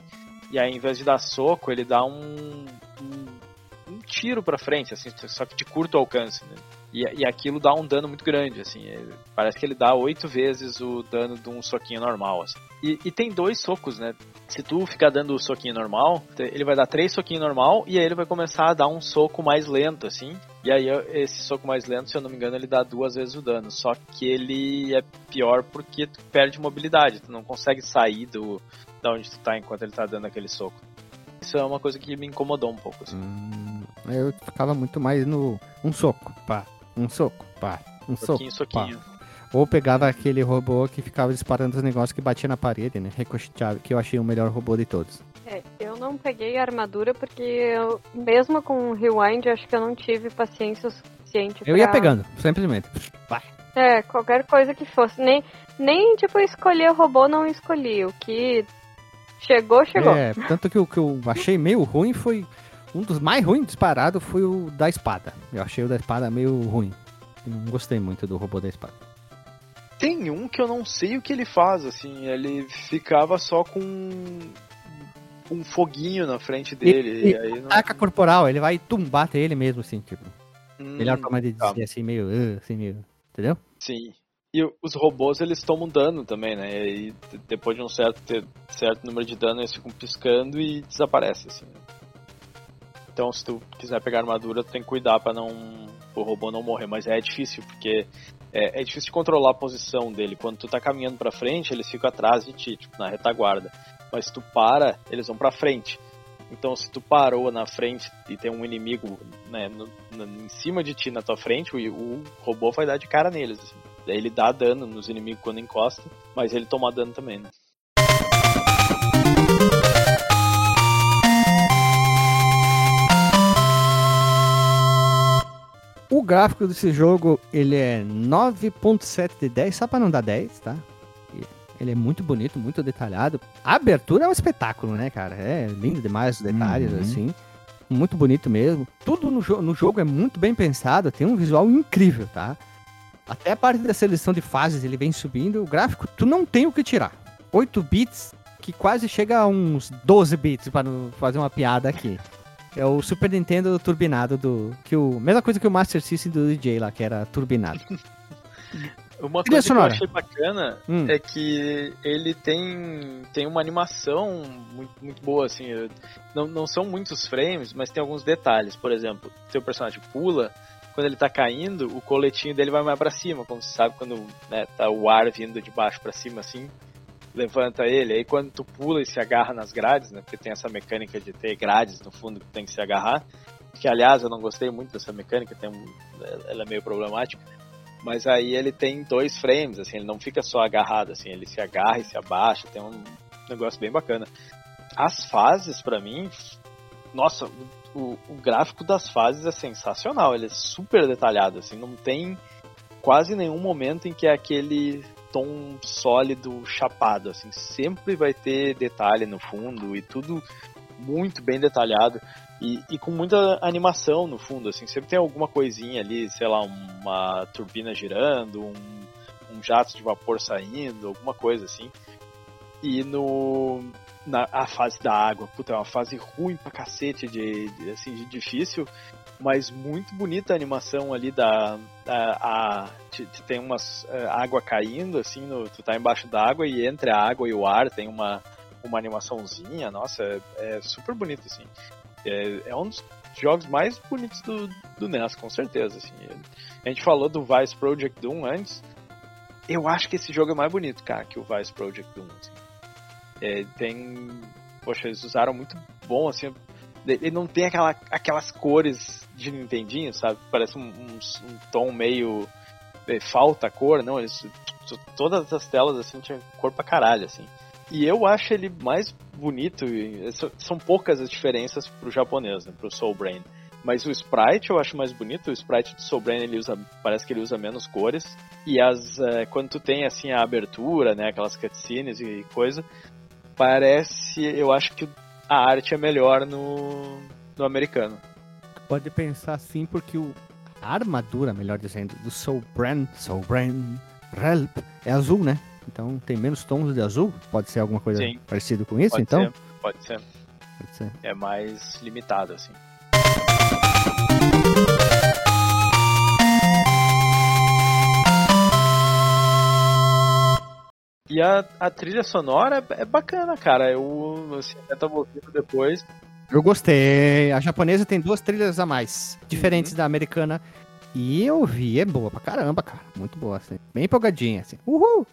C: E aí, em vez de dar soco, ele dá um, um, um tiro pra frente, assim, só que de curto alcance, né? E, e aquilo dá um dano muito grande, assim. é- parece que ele dá oito vezes o dano de um soquinho normal, assim. E, e tem dois socos, né? Se tu ficar dando o soquinho normal, ele vai dar três soquinhos normal e aí ele vai começar a dar um soco mais lento, assim. E aí esse soco mais lento, se eu não me engano, ele dá duas vezes o dano. Só que ele é pior porque tu perde mobilidade, tu não consegue sair do da onde tu tá enquanto ele tá dando aquele soco. Isso é uma coisa que me incomodou um pouco, assim.
A: Hum, eu ficava muito mais no um soco, pá, um soco, pá, um
C: Soquinho,
A: soco,
C: soquinho.
A: pá. Ou pegava aquele robô que ficava disparando os negócios que batia na parede, né? Ricocheteava, que eu achei o melhor robô de todos.
B: É, eu não peguei a armadura porque eu, mesmo com o Rewind, acho que eu não tive paciência o suficiente
A: Eu ia
B: pra-
A: pegando, simplesmente. Vai.
B: É, qualquer coisa que fosse. Nem, nem tipo, escolher o robô, não escolhi. O que chegou, chegou.
A: É, tanto que o que eu achei meio ruim foi. Um dos mais ruins disparado foi o da espada. Eu achei o da espada meio ruim. Não gostei muito do robô da espada.
C: Tem um que eu não sei o que ele faz, assim, ele ficava só com um foguinho na frente dele, e,
A: E-
C: aí não...
A: Ataca corporal, ele vai e tum, bate ele mesmo, assim, tipo.
C: Hum,
A: Melhor forma de
C: tá.
A: dizer assim, meio. Assim, meio. Entendeu?
C: Sim. E os robôs, eles tomam dano também, né? E aí, depois de um certo, ter- certo número de dano, eles ficam piscando e desaparecem, assim. né? Então, se tu quiser pegar armadura, tu tem que cuidar pra não... o robô não morrer. Mas é difícil, porque é, é difícil de controlar a posição dele. Quando tu tá caminhando pra frente, eles ficam atrás de ti, tipo, na retaguarda. Mas se tu para, eles vão pra frente. Então, se tu parou na frente e tem um inimigo né, no- no- em cima de ti na tua frente, o, o robô vai dar de cara neles. assim. Ele dá dano nos inimigos quando encosta, mas ele toma dano também, né?
A: O gráfico desse jogo, ele é 9.7 de 10, só pra não dar 10, tá? Ele é muito bonito, muito detalhado. A abertura é um espetáculo, né, cara? É lindo demais os detalhes,
D: Uhum.
A: assim. Muito bonito mesmo. Tudo no, jo no jogo é muito bem pensado, tem um visual incrível, tá? Até a parte da seleção de fases, ele vem subindo. O gráfico, tu não tem o que tirar. 8 bits, que quase chega a uns 12 bits, para não fazer uma piada aqui. É o Super Nintendo turbinado do. Que o, mesma coisa que o Master System do DJ lá, que era turbinado.
C: Uma coisa que eu achei bacana
A: Hum.
C: é que ele tem, tem uma animação muito, muito boa, assim. Não, não são muitos frames, mas tem alguns detalhes. Por exemplo, seu personagem pula, quando ele tá caindo, o coletinho dele vai mais pra cima, como você sabe quando né, tá o ar vindo de baixo pra cima, assim, levanta ele. Aí quando tu pula e se agarra nas grades, né, porque tem essa mecânica de ter grades no fundo que tem que se agarrar, que aliás eu não gostei muito dessa mecânica, tem ela é meio problemática. Mas aí ele tem dois frames, assim, ele não fica só agarrado, assim, ele se agarra e se abaixa, tem um negócio bem bacana. As fases, pra mim, nossa, o, o gráfico das fases é sensacional, ele é super detalhado, assim, não tem quase nenhum momento em que é aquele tom sólido chapado, assim, sempre vai ter detalhe no fundo e tudo muito bem detalhado. E, e com muita animação no fundo, assim, sempre tem alguma coisinha ali, sei lá, uma turbina girando, um, um jato de vapor saindo, alguma coisa assim. E no na a fase da água, puta, é uma fase ruim pra cacete de, de, assim, de difícil, mas muito bonita a animação ali da, da a, te- te- tem umas eh, água caindo assim, no, tu tá embaixo d'água e entre a água e o ar tem uma uma animaçãozinha, nossa, é, é super bonito assim. É, é um dos jogos mais bonitos do, do NES, com certeza. Assim. A gente falou do Vice Project Doom antes. Eu acho que esse jogo é mais bonito, cara, que o Vice Project Doom. assim. É, tem. Poxa, eles usaram muito bom, assim. Ele não tem aquela, aquelas cores de Nintendinho, sabe? Parece um, um- um tom meio. é, falta cor, não. Eles, todas as telas assim tinham cor pra caralho, assim. E eu acho ele mais bonito. so- São poucas as diferenças pro japonês, né, pro Soul Brain. Mas o sprite eu acho mais bonito. O sprite do Soul Brain ele usa, parece que ele usa menos cores. E as eh, quando tu tem assim a abertura, né, aquelas cutscenes e coisa, parece, eu acho que a arte é melhor no no americano.
A: Pode pensar assim, porque o, a armadura, melhor dizendo, do Soul Brand, Soul Brand, Relp, é azul, né? Então tem menos tons de azul. Pode ser alguma coisa
C: Sim.
A: parecida com isso,
C: pode
A: então?
C: ser, pode ser.
A: Pode ser.
C: É mais limitado assim. E a, a trilha sonora é, é bacana, cara. Eu assim, até tava ouvindo depois.
A: Eu gostei. A japonesa tem duas trilhas a mais,
C: Uhum.
A: diferentes da americana. E eu vi, é boa pra caramba, cara. Muito boa, assim. Bem empolgadinha, assim. Uhul!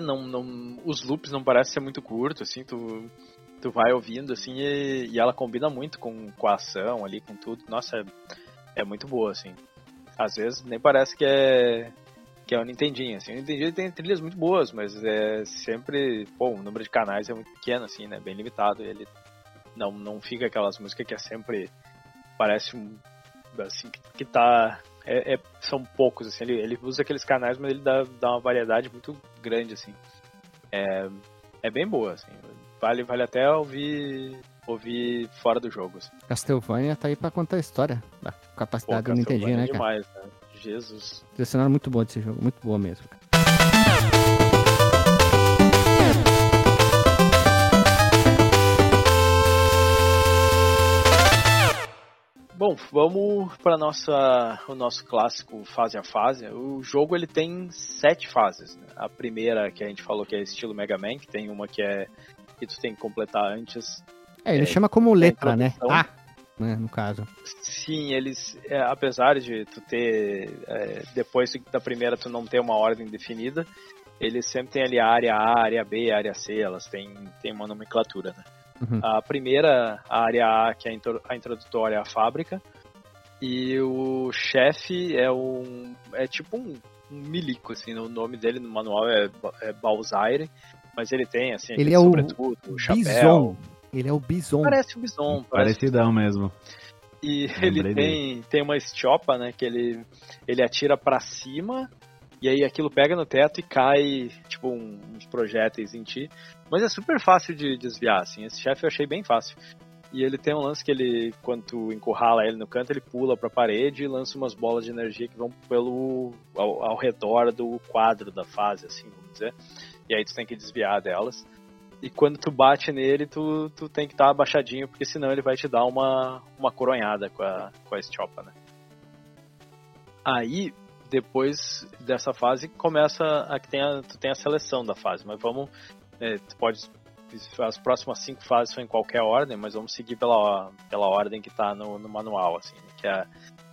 C: Não, não, os loops não parecem ser muito curtos, assim, tu, tu vai ouvindo, assim, e, e ela combina muito com, com a ação ali, com tudo. Nossa, é, é muito boa, assim. Às vezes nem parece que é que é o Nintendinho, assim. O Nintendinho tem trilhas muito boas, mas é sempre, pô, o número de canais é muito pequeno, assim, né, bem limitado. Ele não, não fica aquelas músicas que é sempre, parece assim, que, que tá é, é- são poucos, assim, ele, ele usa aqueles canais, mas ele dá, dá uma variedade muito grande, assim. É, é bem boa, assim. Vale, vale até ouvir, ouvir fora do jogo, assim.
A: Castlevania tá aí pra contar a história da capacidade do Nintendinho, né, cara?
C: demais, né? Jesus.
A: Trilha muito boa desse jogo, muito boa mesmo.
C: Bom, vamos para nossa o nosso clássico fase a fase. O jogo ele tem sete fases. né? A primeira que a gente falou que é estilo Mega Man, que tem uma que é que tu tem que completar antes.
A: É, ele
C: É,
A: chama como letra, né? A, né, no caso.
C: Sim, eles, é, apesar de tu ter, é, depois da primeira tu não ter uma ordem definida, eles sempre tem ali a área A, a área B, a área C, elas têm, têm uma nomenclatura, né?
A: Uhum.
C: A primeira, área A, que é a intro- a introdutória, é a fábrica, e o chefe é um, é tipo um, um milico, assim, o nome dele no manual é, é Balzaire, mas ele tem, assim,
A: Ele é o
C: sobretudo, o chapéu,
A: Bison. Ele é o Bison.
C: parece um bison, parece
D: Parecidão mesmo.
C: e
D: Lembrei
C: ele tem, tem uma estiopa, né? Que ele, ele atira pra cima E aí aquilo pega no teto e cai, tipo, um- uns projéteis em ti. Mas é super fácil de desviar, assim. Esse chefe eu achei bem fácil. E ele tem um lance que ele, quando tu encurrala ele no canto, ele pula pra parede e lança umas bolas de energia que vão pelo ao, ao redor do quadro da fase, assim, vamos dizer. E aí tu tem que desviar delas. E quando tu bate nele, tu, tu tem que estar abaixadinho, porque senão ele vai te dar uma, uma coronhada com a, com a Estiopa, né? Aí, depois dessa fase, começa a que tem a, tu tem a seleção da fase. Mas vamos. é, tu pode. As próximas cinco fases são em qualquer ordem, mas vamos seguir pela, pela ordem que tá no, no manual, assim. Que é,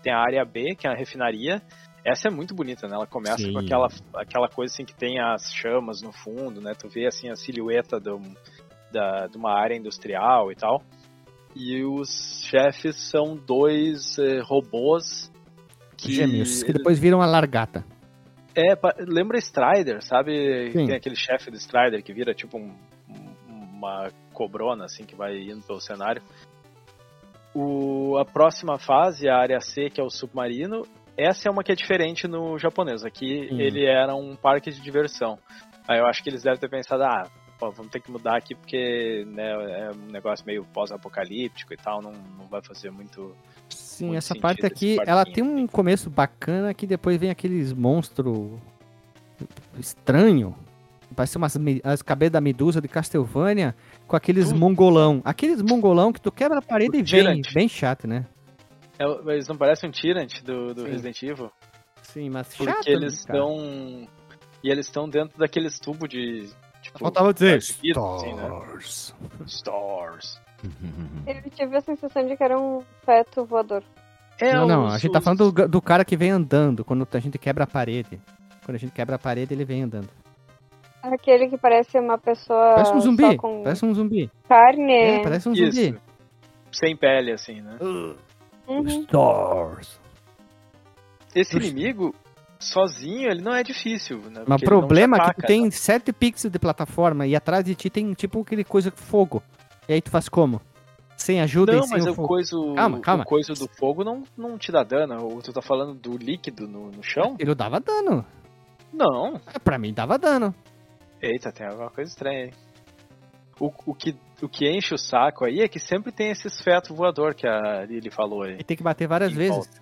C: tem a área B, que é a refinaria. Essa é muito bonita, né? Ela começa
A: Sim.
C: com aquela, aquela coisa assim que tem as chamas no fundo, né? Tu vê assim a silhueta do, da, de uma área industrial e tal. E os chefes são dois eh, robôs que
A: Gêmeos, que depois viram a largata.
C: é, lembra Strider, sabe?
A: Sim.
C: Tem aquele chefe do Strider que vira tipo um- um- uma cobrona, assim, que vai indo pelo cenário. O, a próxima fase, a área C, que é o submarino, essa é uma que é diferente no japonês. Aqui
A: Sim.
C: ele era um parque de diversão. Aí eu acho que eles devem ter pensado, ah, pô, vamos ter que mudar aqui porque né, é um negócio meio pós-apocalíptico e tal, não, não vai fazer muito.
A: Sim, essa parte aqui, ela tem um começo bacana que depois vem aqueles monstros estranho. Parece umas as cabeças da medusa de Castlevania com aqueles mongolão. Aqueles mongolão que tu quebra a parede
C: O
A: e vem. Bem chato, né?
C: É, eles não parecem um Tyrant do, do
A: Sim.
C: Resident Evil?
A: Sim, mas
C: Porque
A: chato,
C: eles
A: né,
C: estão. E eles estão dentro daqueles tubos de. Tipo,
A: Faltava dizer
C: vidro, assim, né?
A: Stars.
C: Stars.
B: Eu tive a sensação de que era um feto voador.
C: É,
A: não, não, a gente tá falando do, do cara que vem andando quando a gente quebra a parede. Quando a gente quebra a parede, ele vem andando.
B: Aquele que parece uma pessoa
A: Parece um zumbi,
B: só com
A: parece um zumbi.
B: carne.
A: É, parece um
C: Isso.
A: zumbi.
C: Sem pele, assim, né?
B: Uhum.
A: Stars.
C: Esse inimigo, sozinho, ele não é difícil, né?
A: Mas o problema é que tu
C: ataca,
A: tem
C: né?
A: 7 pixels de plataforma e atrás de ti tem tipo aquele coisa com fogo. E aí tu faz como? Sem ajuda
C: Não,
A: e sem
C: mas
A: o fogo.
C: coiso,
A: Calma, calma.
C: o coiso do fogo não, não te dá dano. Ou tu tá falando do líquido no, no chão?
A: Ele dava dano.
C: Não.
A: É, Pra mim dava dano.
C: Eita, tem alguma coisa estranha aí. O, o, que, o que enche o saco aí é que sempre tem esses feto voador que a Lily falou aí.
A: E tem que bater várias vezes.
C: volta.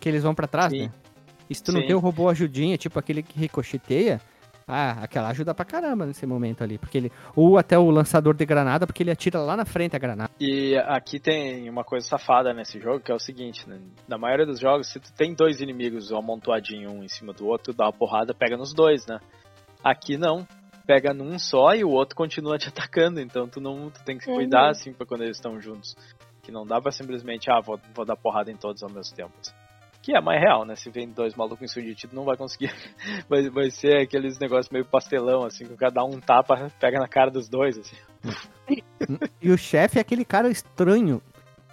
A: Que eles vão pra trás,
C: Sim.
A: né? E se tu não
C: Sim.
A: tem o robô ajudinha, tipo aquele que ricocheteia, ah, aquela ajuda pra caramba nesse momento ali. Porque ele. Ou até o lançador de granada, porque ele atira lá na frente a granada.
C: E aqui tem uma coisa safada nesse jogo, que é o seguinte, né? Na maioria dos jogos, se tu tem dois inimigos amontoadinhos um em cima do outro, tu dá uma porrada, pega nos dois, né? Aqui não. Pega num só e o outro continua te atacando, então tu não tu tem que se
B: Uhum.
C: cuidar assim pra quando eles estão juntos. Que não dá pra simplesmente, ah, vou, vou dar porrada em todos ao mesmo tempo. Que é mais real, né? Se vem dois malucos tu não vai conseguir. Vai, vai ser aqueles negócios meio pastelão, assim, que o cara dá um tapa, pega na cara dos dois, assim.
A: E o chefe é aquele cara estranho.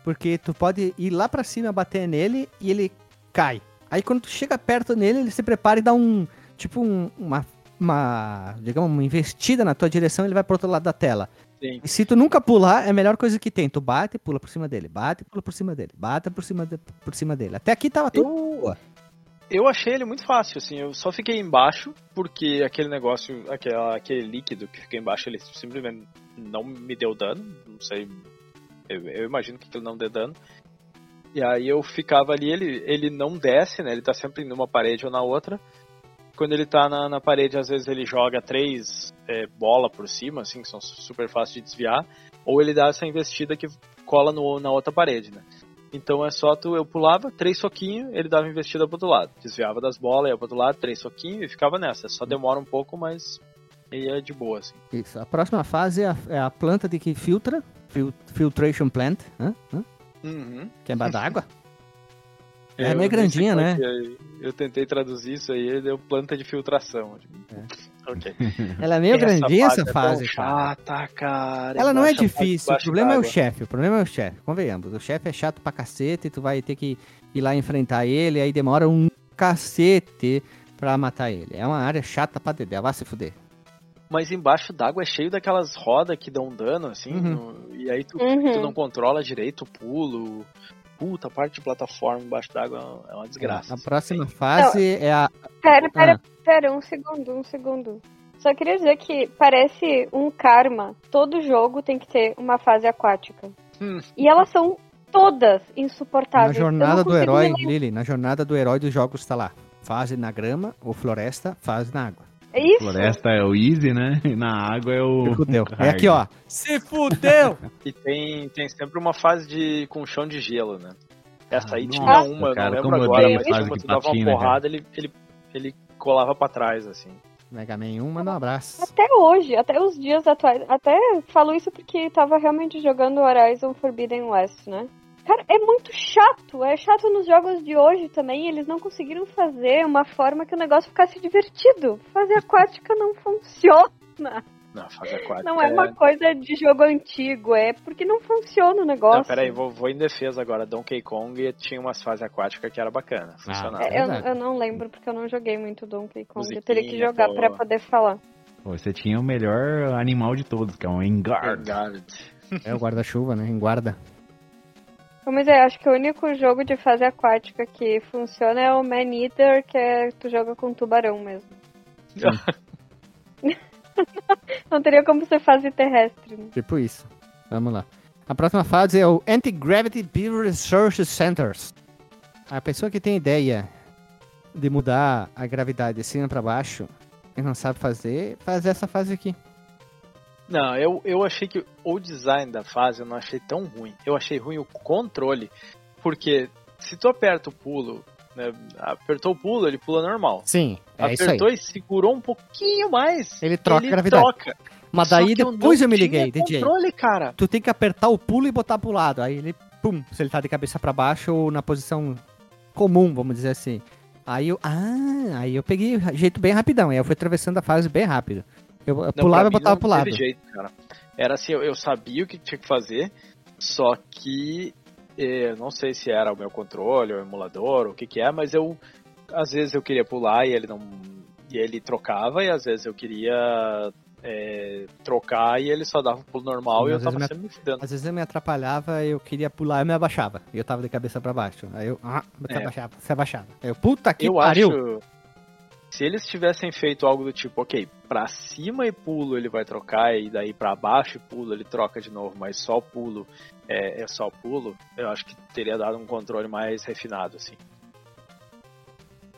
A: Porque tu pode ir lá pra cima, bater nele e ele cai. Aí quando tu chega perto nele, ele se prepara e dá um. Tipo um- uma. Uma. Digamos, uma investida na tua direção e ele vai pro outro lado da tela.
C: Sim.
A: E se tu nunca pular, é a melhor coisa que tem. Tu bate, pula por cima dele, bate, pula por cima dele, bate por cima, de- por cima dele. Até aqui tava tudo boa.
C: Eu achei ele muito fácil, assim, eu só fiquei embaixo, porque aquele negócio, aquela, aquele líquido que fica embaixo, ele simplesmente não me deu dano, não sei, eu, eu imagino que aquilo não dê dano. E aí eu ficava ali, ele, ele não desce, né, ele tá sempre numa parede ou na outra. Quando ele tá na, na parede, às vezes ele joga três é, bola por cima, assim, que são super fáceis de desviar, ou ele dá essa investida que cola no, na outra parede, né. Então é só tu, eu pulava, três soquinhos, ele dava investida pro outro lado. Desviava das bolas, ia pro outro lado, três soquinhos e ficava nessa. Só demora um pouco, mas ia de boa, assim.
A: Isso. A próxima fase é a, é a planta de que filtra. fil- filtration plant. Hã?
C: Uhum.
A: Que é d'água. É
C: eu
A: meio grandinha,
C: é
A: né?
C: é. Eu tentei traduzir isso aí, deu planta de filtração. Ok.
A: Ela é meio grandinha essa
C: é
A: fase, cara.
C: chata, cara.
A: Ela não é
C: Embaixo-
A: difícil, o problema é o
C: d'água.
A: chefe, o problema é o chefe, convenhamos. O chefe é chato pra cacete, tu vai ter que ir lá enfrentar ele, aí demora um cacete pra matar ele. É uma área chata pra dedé, vai se fuder.
C: Mas embaixo d'água é cheio daquelas rodas que dão dano, assim,
A: Uhum.
C: no- e aí tu,
B: Uhum.
C: tu não controla direito o pulo, puta, a parte de plataforma embaixo d'água é uma desgraça.
A: A próxima fase é a.
B: Pera, pera,
A: Ah.
B: pera, um segundo, um segundo. Só queria dizer que parece um karma. Todo jogo tem que ter uma fase aquática.
C: Hum.
B: E elas são todas
A: Na
B: insuportáveis. Não
A: jornada do herói, Lili, na jornada do herói dos jogos tá lá. Fase na grama ou floresta, fase na água.
B: É isso?
D: Floresta é o easy, né? E na água é o.
A: Fudeu. É aqui, ó. Se fudeu!
C: E tem, tem sempre uma fase de com chão de gelo, né? Essa aí
D: Ah,
C: tinha
D: nossa,
C: uma, eu
D: cara,
C: não lembro agora, mas tu dava uma porrada, ele, ele, ele colava pra trás, assim.
A: Mega Man 1, manda um abraço.
B: Até hoje, até os dias atuais. Até falo isso porque tava realmente jogando Horizon Forbidden West, né? Cara, é muito chato. É chato nos jogos de hoje também. Eles não conseguiram fazer uma forma que o negócio ficasse divertido. Fase aquática não funciona.
C: Não, fase aquática.
B: Não é uma coisa de jogo antigo. É porque não funciona o negócio.
C: Não, peraí, vou, vou em defesa agora. Donkey Kong tinha umas fases aquáticas que era bacana, funcionava.
B: É, eu, eu não lembro porque eu não joguei muito Donkey Kong. Eu
C: Musiquinha,
B: teria que jogar
C: pô.
B: pra poder falar.
D: Você tinha o melhor animal de todos, que é um Engard.
C: Vanguard.
A: É o guarda-chuva, né? Em guarda.
B: Mas é, acho que o único jogo de fase aquática que funciona é o Man Eater, que é tu joga com tubarão mesmo. Não teria como ser fase terrestre. né?
A: Tipo isso. Vamos lá. A próxima fase é o Anti-Gravity Beam Research Centers. A pessoa que tem ideia de mudar a gravidade de cima pra baixo e não sabe fazer, faz essa fase aqui.
C: Não, eu, eu achei que o design da fase eu não achei tão ruim. Eu achei ruim o controle, porque se tu aperta o pulo, né, apertou o pulo, ele pula normal.
A: Sim, é.
C: Apertou e segurou um pouquinho mais.
A: Ele troca a gravidade.
C: troca.
A: Mas
C: Só
A: daí
C: que
A: depois eu,
C: não
A: me liguei, DJ.
C: controle, cara.
A: Tu tem que apertar o pulo e botar pro lado. Aí ele, pum, se ele tá de cabeça pra baixo ou na posição comum, vamos dizer assim. Aí eu, ah, aí eu peguei jeito bem rapidão. Aí eu fui atravessando a fase bem rápido. Eu
C: Não,
A: pulava e botava
C: não
A: pro lado.
C: jeito, cara. Era assim, eu, eu sabia o que tinha que fazer, só que eh, eu não sei se era o meu controle, o emulador, o que que é, mas eu às vezes eu queria pular e ele não e ele trocava e às vezes eu queria eh, trocar e ele só dava o pulo normal
A: Sim,
C: e eu tava
A: vezes
C: sempre me fudendo.
A: Às vezes eu me atrapalhava, eu queria pular, eu me abaixava. E eu tava de cabeça pra baixo. Aí eu, ah, você
C: É.
A: abaixava, você abaixava. Aí eu, puta que
C: eu
A: pariu.
C: acho se eles tivessem feito algo do tipo, ok, pra cima e pulo ele vai trocar, e daí pra baixo e pulo ele troca de novo, mas só o pulo é, é só pulo, eu acho que teria dado um controle mais refinado, assim.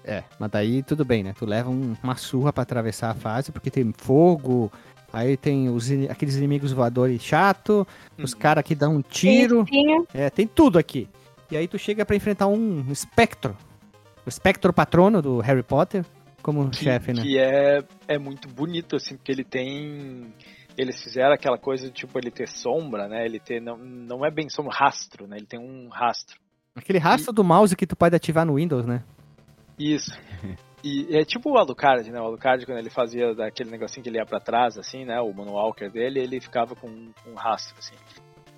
A: É, mas daí tudo bem, né? Tu leva um- uma surra pra atravessar a fase, porque tem fogo, aí tem os, aqueles inimigos voadores chato, os
C: Uhum.
A: caras que dão um
B: Tem
A: tiro.
B: espinha.
A: É, tem tudo aqui. E aí tu chega pra enfrentar um espectro. O espectro patrono do Harry Potter, como
C: Que,
A: chefe, né?
C: que é, é muito bonito, assim, porque ele tem. Eles fizeram aquela coisa de tipo ele ter sombra, né? Ele ter. Não, não é bem sombra, rastro, né? Ele tem um rastro.
A: Aquele rastro do mouse que tu pode ativar no Windows, né?
C: Isso. E é tipo o Alucard, né? O Alucard, quando ele fazia daquele negocinho que ele ia pra trás, assim, né? O Moonwalker dele, ele ficava com um, um rastro, assim.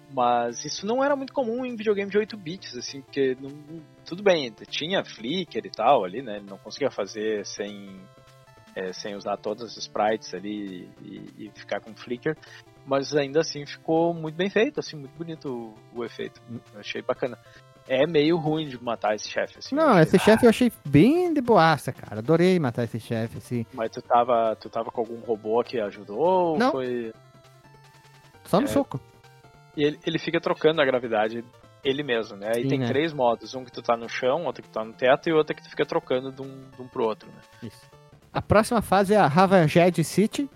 C: Mas isso não era muito comum em videogame de 8 bits, assim, porque não, tudo bem, tinha flicker e tal ali, né? Não conseguia fazer sem, é, sem usar todas as sprites ali e, e ficar com flicker. Mas ainda assim ficou muito bem feito, assim, muito bonito o, o efeito. Eu achei bacana. É meio ruim de matar esse chefe, assim.
A: Não, esse chefe eu achei bem de boaça, cara. Adorei matar esse chefe, assim.
C: Mas tu tava, tu tava com algum robô que ajudou ou
A: Não.
C: foi.
A: Só no
C: É,
A: soco.
C: E ele, ele fica trocando a gravidade ele mesmo, né? E
A: Sim,
C: tem
A: né?
C: três modos: um que tu tá no chão, outro que tu tá no teto e outro que tu fica trocando de um, de um pro outro, né?
A: Isso. A próxima fase é a Ravaged City,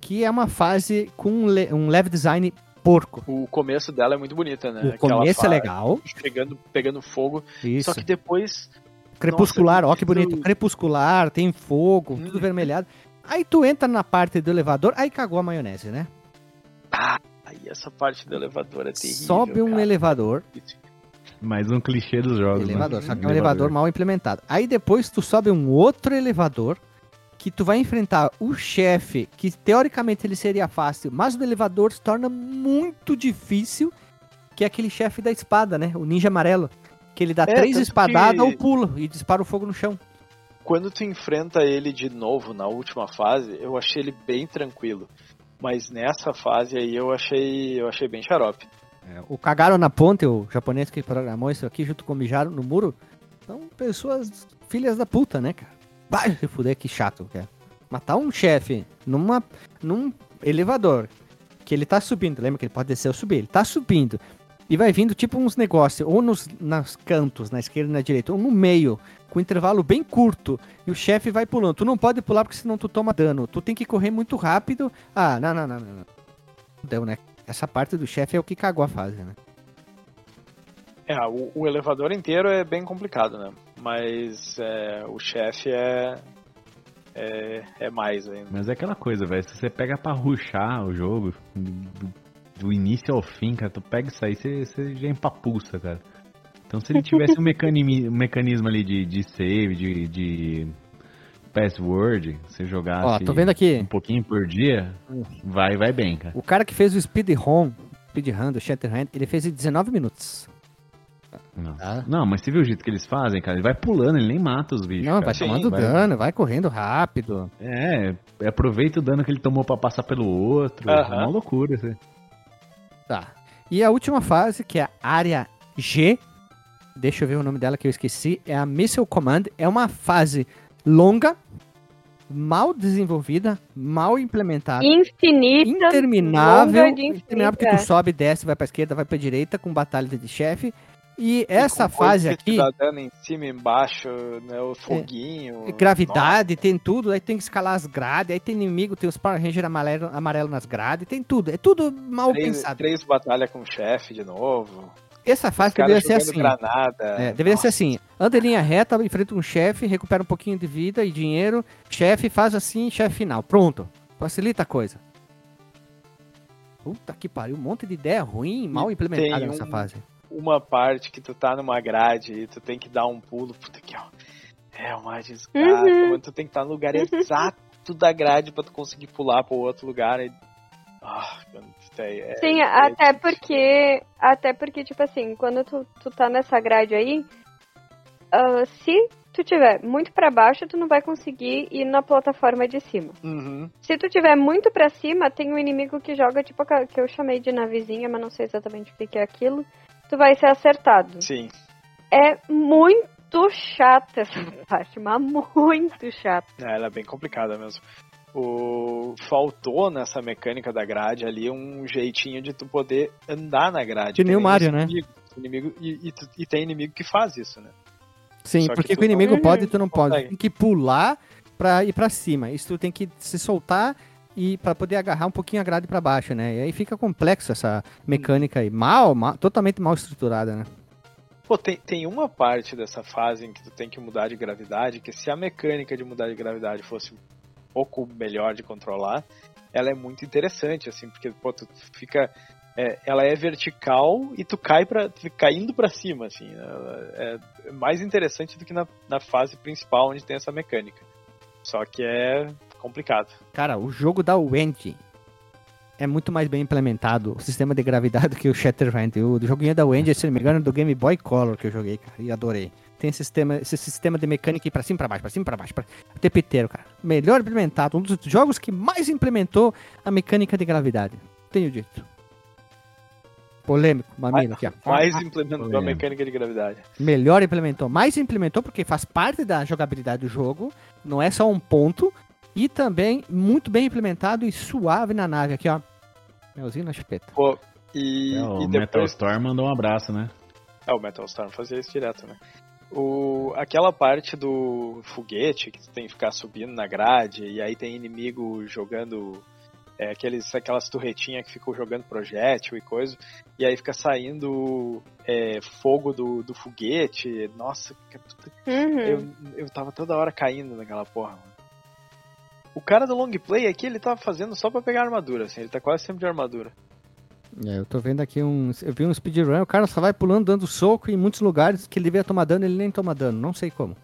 A: que é uma fase com um, le- um level design porco.
C: O começo dela é muito bonita, né?
A: O começo é legal.
C: Pegando, pegando fogo.
A: Isso.
C: Só que depois.
A: Crepuscular,
C: Nossa,
A: ó que bonito.
C: tudo-
A: Crepuscular, tem fogo,
C: Hum.
A: tudo vermelhado. Aí tu entra na parte do elevador, aí cagou a maionese, né?
C: Aí essa parte do elevador é terrível.
A: Sobe um
C: cara.
A: elevador,
D: Mais um clichê dos jogos. né?
A: elevador, só que é um elevador mal implementado. Aí depois tu sobe um outro elevador que tu vai enfrentar o chefe, que teoricamente ele seria fácil, mas o elevador se torna muito difícil, que é aquele chefe da espada, né? O ninja amarelo. Que ele dá
C: É,
A: três espadadas
C: que-
A: ou pulo e dispara o fogo no chão.
C: Quando tu enfrenta ele de novo na última fase, eu achei ele bem tranquilo. Mas nessa fase aí eu achei, eu achei bem xarope.
A: É, o Cagaram na Ponte, o japonês que programou isso aqui junto com o Mijaram no Muro, são pessoas filhas da puta, né, cara? Vai se fuder, que chato, cara. Matar um chefe numa, num elevador que ele tá subindo, lembra que ele pode descer ou subir, ele tá subindo e vai vindo tipo uns negócios, ou nos nas cantos, na esquerda e na direita, ou no meio, com um intervalo bem curto, e o chefe vai pulando. Tu não pode pular porque senão tu toma dano. Tu tem que correr muito rápido. Ah, não, não, não, não. não. Deu, né? Essa parte do chefe é o que cagou a fase, né?
C: É, o, o elevador inteiro é bem complicado, né? Mas é, o chefe é, é. É mais ainda.
D: Mas é aquela coisa, velho. Se você pega pra ruxar o jogo, do, do início ao fim, cara, tu pega isso aí, você, você já empapuça, cara. Então se ele tivesse um, mecanismo, um mecanismo ali de, de save, de, de password, você jogasse
A: Ó, tô vendo aqui.
D: um pouquinho por dia, vai, vai bem, cara.
A: O cara que fez o speedrun, speedrun do Shatterhand, ele fez em 19 minutos.
D: Não.
A: Ah.
D: Não, mas você viu o jeito que eles fazem, cara? Ele vai pulando, ele nem mata os bichos.
A: Não,
D: cara.
A: vai tomando
D: Vai-
A: dano, vai correndo rápido.
D: É, aproveita o dano que ele tomou pra passar pelo outro. É
C: Aham.
D: uma loucura, isso aí.
A: Tá. E a última fase, que é a área G, deixa eu ver o nome dela que eu esqueci, é a Missile Command. É uma fase longa, mal desenvolvida, mal implementada,
B: Infinita.
A: interminável,
B: de
A: interminável porque tu
B: infinita.
A: sobe, desce, vai pra esquerda, vai pra direita com batalha de chefe. E essa
C: coisa
A: fase
C: que
A: aqui,
C: Te dá dano em cima e embaixo, né? O foguinho.
A: gravidade, tem tudo, aí tem que escalar as grades, aí tem inimigo, tem os Power Ranger amarelo, amarelo nas grades, tem tudo, é tudo mal
C: Três,
A: pensado.
C: três batalhas com o chefe de novo.
A: Essa fase deveria ser assim.
C: granada.
A: É, deveria ser assim. Anda em linha reta, enfrenta um chefe, recupera um pouquinho de vida e dinheiro. Chefe faz assim, chefe final. Pronto. Facilita a coisa. Puta que pariu, um monte de ideia ruim, mal implementada
C: tem
A: nessa
C: um-
A: fase.
C: Uma parte que tu tá numa grade e tu tem que dar um pulo. Puta que ó. É uma desgraça.
B: Uhum.
C: mano, Tu tem que estar no lugar exato da grade pra tu conseguir pular pro outro lugar. E... Ah, mano, aí é-
B: Sim,
C: é-
B: até porque. Até porque, tipo assim, quando tu, tu tá nessa grade aí, ah, se tu tiver muito pra baixo, tu não vai conseguir ir na plataforma de cima.
C: Uhum.
B: Se tu tiver muito pra cima, tem um inimigo que joga, tipo, que eu chamei de navezinha, mas não sei exatamente o que, que é aquilo. Tu vai ser acertado.
C: Sim.
B: É muito chata essa parte, mas muito chata.
C: É, ela é bem complicada mesmo. O... Faltou nessa mecânica da grade ali um jeitinho de tu poder andar na grade.
A: Que nem o Mario, né?
C: inimigo, e, e e tem inimigo que faz isso, né?
A: Sim,
C: Só que
A: porque o inimigo
B: não-
A: pode e tu não pode.
C: consegue.
A: Tem que pular pra ir pra cima. Isso tu tem que se soltar e para poder agarrar um pouquinho a grade pra baixo, né? E aí fica complexo essa mecânica aí. Mal, mal totalmente mal estruturada, né?
C: Pô, tem, tem uma parte dessa fase em que tu tem que mudar de gravidade, que se a mecânica de mudar de gravidade fosse pouco melhor de controlar, ela é muito interessante, assim, porque, pô, tu fica... é, ela é vertical e tu cai para caindo pra cima, assim. ela É mais interessante do que na, na fase principal, onde tem essa mecânica. Só que é complicado.
A: Cara, o jogo da Wendy é muito mais bem implementado, o sistema de gravidade, que o Shatterhand. O joguinho da Wendy, se não me engano, é do Game Boy Color que eu joguei, cara, e adorei. Tem esse sistema, esse sistema de mecânica ir pra cima, pra baixo, pra cima, pra baixo, pra... o tempo inteiro, cara. Melhor implementado, um dos jogos que mais implementou a mecânica de gravidade. Tenho dito. Polêmico, mamilo aqui, ó.
C: Mais implementou a
D: Polêmico.
C: mecânica de gravidade.
A: Melhor implementou. Mais implementou porque faz parte da jogabilidade do jogo. Não é só um ponto. E também muito bem implementado e suave na nave aqui, ó. Melzinho na chupeta.
C: Pô, e,
D: É, o
C: e
D: Metal
C: depois
D: Storm mandou um abraço, né?
C: É, o Metal Storm fazia isso direto, né? O, aquela parte do foguete que tu tem que ficar subindo na grade e aí tem inimigo jogando é, aqueles, aquelas turretinhas que ficam jogando projétil e coisa, e aí fica saindo é, fogo do, do foguete. Nossa,
B: Uhum.
C: eu, eu tava toda hora caindo naquela porra, mano. O cara do long play aqui, ele tava fazendo só pra pegar armadura, assim, ele tá quase sempre de armadura.
A: É, eu tô vendo aqui um. Eu vi um speedrun, o cara só vai pulando, dando soco em muitos lugares que ele devia tomar dano, ele nem toma dano. Não sei como.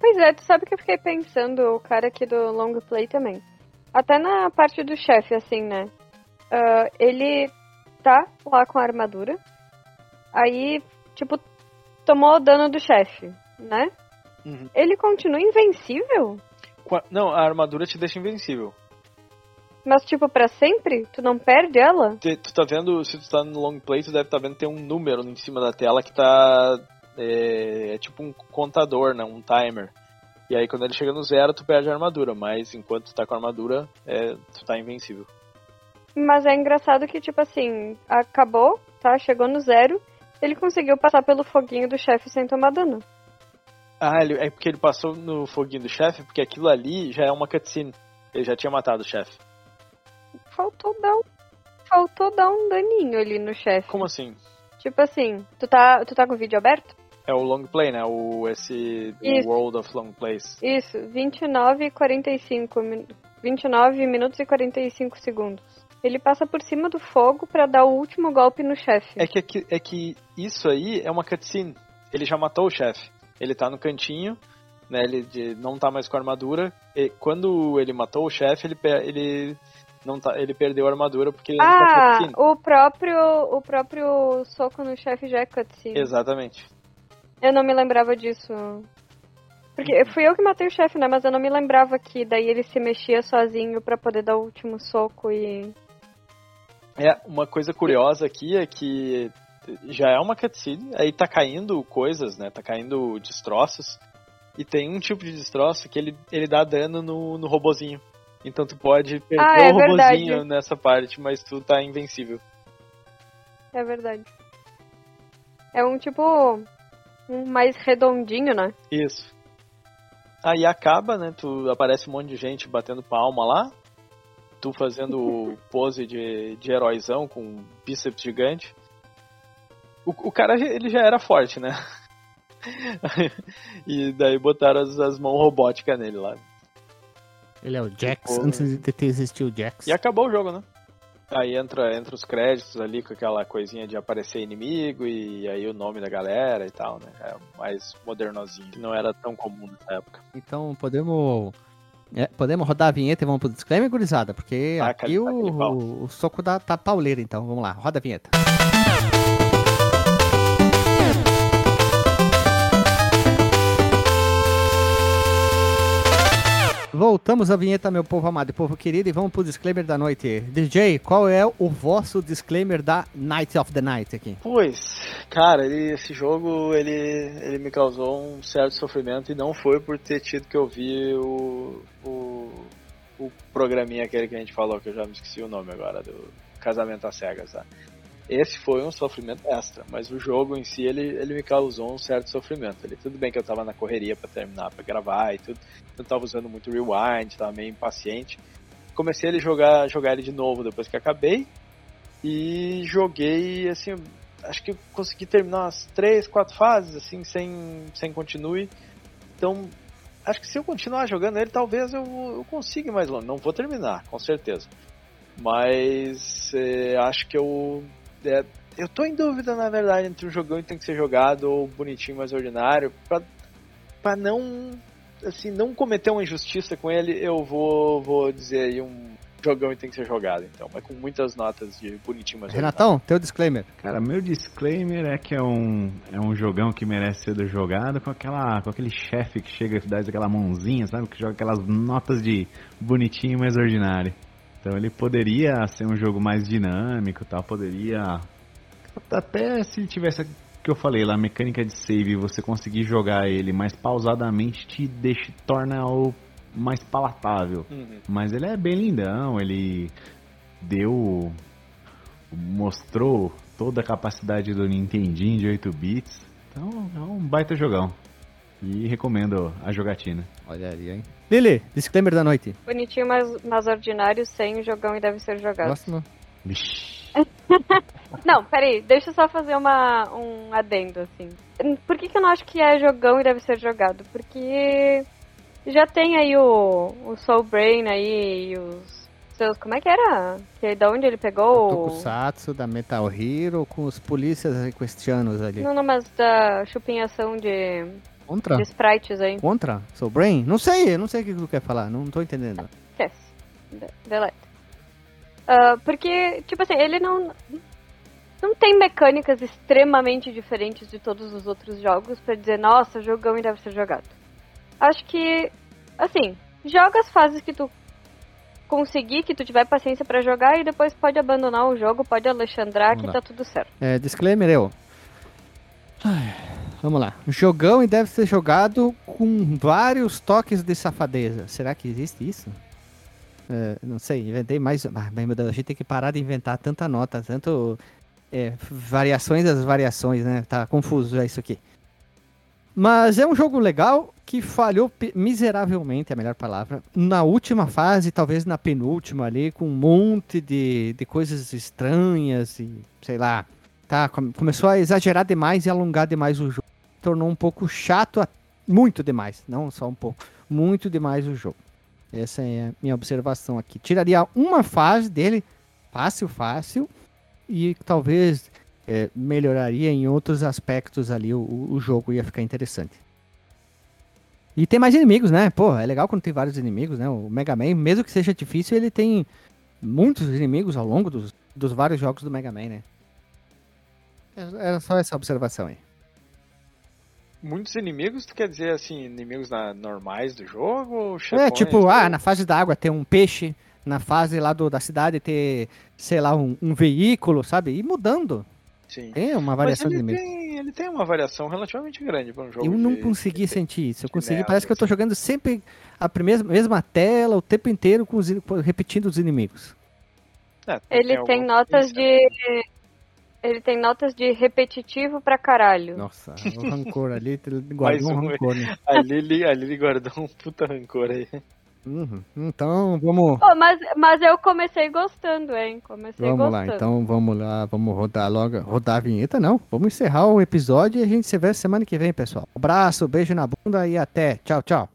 B: Pois é, tu sabe que eu fiquei pensando, o cara aqui do long play também. Até na parte do chefe, assim, né? Ah, ele tá lá com a armadura. Aí, tipo, tomou o dano do chefe, né?
C: Uhum.
B: Ele continua invencível?
C: Não, a armadura te deixa invencível.
B: Mas, tipo, pra sempre? Tu não perde ela?
C: Te- Tu tá vendo, se tu tá no long play, tu deve estar vendo tem um número em cima da tela que tá. É, é tipo um contador, né? Um timer. E aí quando ele chega no zero, tu perde a armadura, mas enquanto tu tá com a armadura, é, tu tá invencível.
B: Mas é engraçado que, tipo assim, acabou, tá? Chegou no zero. Ele conseguiu passar pelo foguinho do chefe sem tomar dano.
C: Ah, ele, é porque ele passou no foguinho do chefe, porque aquilo ali já é uma cutscene. Ele já tinha matado o chefe.
B: Faltou dar um. Faltou dar um daninho ali no chefe.
C: Como assim?
B: Tipo assim, tu tá, tu tá com o vídeo aberto?
C: É o long play, né? O, esse
B: Isso.
C: World of Long Plays.
B: Isso, 29 e 45 min- 29 minutos e 45 segundos. Ele passa por cima do fogo pra dar o último golpe no chefe.
C: É que, é que, é que isso aí é uma cutscene. Ele já matou o chefe. Ele tá no cantinho, né? Ele não tá mais com a armadura. E quando ele matou o chefe, ele, ele, não tá, ele perdeu a armadura porque ele tá
B: Ah, o próprio, o próprio soco no chefe já é cutscene.
C: Exatamente.
B: Eu não me lembrava disso. Porque fui eu que matei o chefe, né? Mas eu não me lembrava que daí ele se mexia sozinho pra poder dar o último soco e.
C: É, uma coisa curiosa aqui é que já é uma cutscene, aí tá caindo coisas, né? Tá caindo destroços. E tem um tipo de destroço que ele, ele dá dano no, no robozinho. Então tu pode perder
B: Ah, é
C: o robozinho
B: verdade.
C: nessa parte, mas tu tá invencível.
B: É verdade. É um tipo. Um mais redondinho, né?
C: Isso. Aí acaba, né? Tu aparece um monte de gente batendo palma lá. Tu fazendo pose de, de heróizão com um bíceps gigante. O, o cara, ele já era forte, né? e daí botaram as, as mãos robóticas nele lá.
A: Ele é o Jax,
C: Pô.
A: antes de ter existido o Jax.
C: E acabou o jogo, né? Aí entra, entra os créditos ali com aquela coisinha de aparecer inimigo e aí o nome da galera e tal, né? É mais modernozinho, que não era tão comum nessa época.
A: Então podemos. é, podemos rodar a vinheta e vamos pro disclaimer, gurizada? Porque
C: Taca
A: aqui
C: ali,
A: o, o, o soco da, tá pauleiro, então. Vamos lá, roda a vinheta. Voltamos à vinheta, meu povo amado e povo querido, e vamos pro disclaimer da noite. DJ, qual é o vosso disclaimer da Night of the Night aqui?
C: Pois, cara, ele- esse jogo ele, ele me causou um certo sofrimento e não foi por ter tido que ouvir o, o, o programinha aquele que a gente falou, que eu já me esqueci o nome agora, do Casamento às Cegas, tá? Esse foi um sofrimento extra, mas o jogo em si ele, ele me causou um certo sofrimento. Ele, tudo bem que eu tava na correria pra terminar, pra gravar e tudo, eu tava usando muito rewind, tava meio impaciente. Comecei a jogar, jogar ele de novo depois que acabei e joguei assim, acho que consegui terminar umas três, quatro fases assim sem sem continue. Então, acho que se eu continuar jogando ele, talvez eu, eu consiga ir mais longe. Não vou terminar, com certeza. Mas é, acho que eu é, eu tô em dúvida na verdade entre um jogão que tem que ser jogado ou bonitinho mais ordinário pra, pra não assim não cometer uma injustiça com ele. Eu vou vou dizer aí um jogão que tem que ser jogado, então, mas com muitas notas de bonitinho mais ordinário.
A: Renatão, teu disclaimer.
D: Cara, meu disclaimer é que é um, é um jogão que merece ser jogado com aquela com aquele chefe que chega e dá aquela mãozinha, sabe? Que joga aquelas notas de bonitinho mais ordinário. Então ele poderia ser um jogo mais dinâmico, tal, poderia até se tivesse que eu falei lá, a mecânica de save, você conseguir jogar ele mais pausadamente te deixa torna o mais palatável.
C: Uhum.
D: Mas ele é bem lindão, ele deu. mostrou toda a capacidade do Nintendinho de 8 bits. Então é um baita jogão. E recomendo a jogatina.
A: Olha ali, hein? Lili, disclaimer da noite.
B: Bonitinho, mas, mas ordinário, sem jogão e deve ser jogado.
A: Próximo.
B: Não, peraí, deixa eu só fazer uma, um adendo, assim. Por que, que eu não acho que é jogão e deve ser jogado? Porque já tem aí o, o Soul Brain aí e os seus. Como é que era? Que é da onde ele pegou? o-
A: Tokusatsu da Metal Hero com os polícias requestianos ali.
B: Não, não, mas da chupinhação de,
A: Contra?
B: de sprites aí.
A: Contra? Soul Brain? Não sei, não sei o que tu quer falar, não tô entendendo.
B: Esquece. De- Deleta. Ah, porque, tipo assim, ele não. Não tem mecânicas extremamente diferentes de todos os outros jogos pra dizer, nossa, jogão e deve ser jogado. Acho que, assim, joga as fases que tu conseguir, que tu tiver paciência pra jogar e depois pode abandonar o jogo, pode alexandrar que
A: Vamos lá.
B: tá tudo certo.
A: É, disclaimer eu. Ai, Vamos lá. Jogão e deve ser jogado com vários toques de safadeza. Será que existe isso? É, não sei, inventei mais. Ah, meu Deus, a gente tem que parar de inventar tanta nota, tanto é, variações das variações, né? Tá confuso já isso aqui. Mas é um jogo legal que falhou miseravelmente, é a melhor palavra, na última fase, talvez na penúltima ali, com um monte de, de coisas estranhas e sei lá. Tá, come- começou a exagerar demais e alongar demais o jogo. Tornou um pouco chato, muito demais, não só um pouco, muito demais o jogo. Essa é a minha observação aqui. Tiraria uma fase dele, fácil, fácil, e talvez é, melhoraria em outros aspectos ali o, o- jogo, ia ficar interessante. E tem mais inimigos, né? Pô, é legal quando tem vários inimigos, né? O Mega Man, mesmo que seja difícil, ele tem muitos inimigos ao longo dos, dos vários jogos do Mega Man, né? Era só essa observação aí.
C: Muitos inimigos, tu quer dizer assim, inimigos na- normais do jogo ou
A: É, tipo, ah, na fase da água ter um peixe, na fase lá do, da cidade ter, sei lá, um, um veículo, sabe? E mudando.
C: Sim.
A: Tem uma
C: Mas
A: variação de inimigos.
C: tem, ele tem uma variação relativamente grande para um jogo
A: Eu não
C: de-
A: consegui sentir isso. Eu consegui, parece que eu tô jogando sempre a primeira, mesma tela o tempo inteiro com os, in- repetindo os inimigos.
C: É,
B: Ele tem notas de. Ele tem notas de repetitivo pra caralho.
A: Nossa, o rancor ali, ele
C: Mais
A: guardou um
C: um,
A: rancor, né?
C: ali, ele, ali ele guardou um puta rancor aí.
A: Uhum. Então, vamos,
B: Pô, mas, mas eu comecei gostando, hein? Comecei
A: vamos lá.
B: gostando.
A: Então, vamos lá, vamos rodar logo. Rodar a vinheta, não. Vamos encerrar o episódio e a gente se vê semana que vem, pessoal. Um abraço, beijo na bunda e até. Tchau, tchau.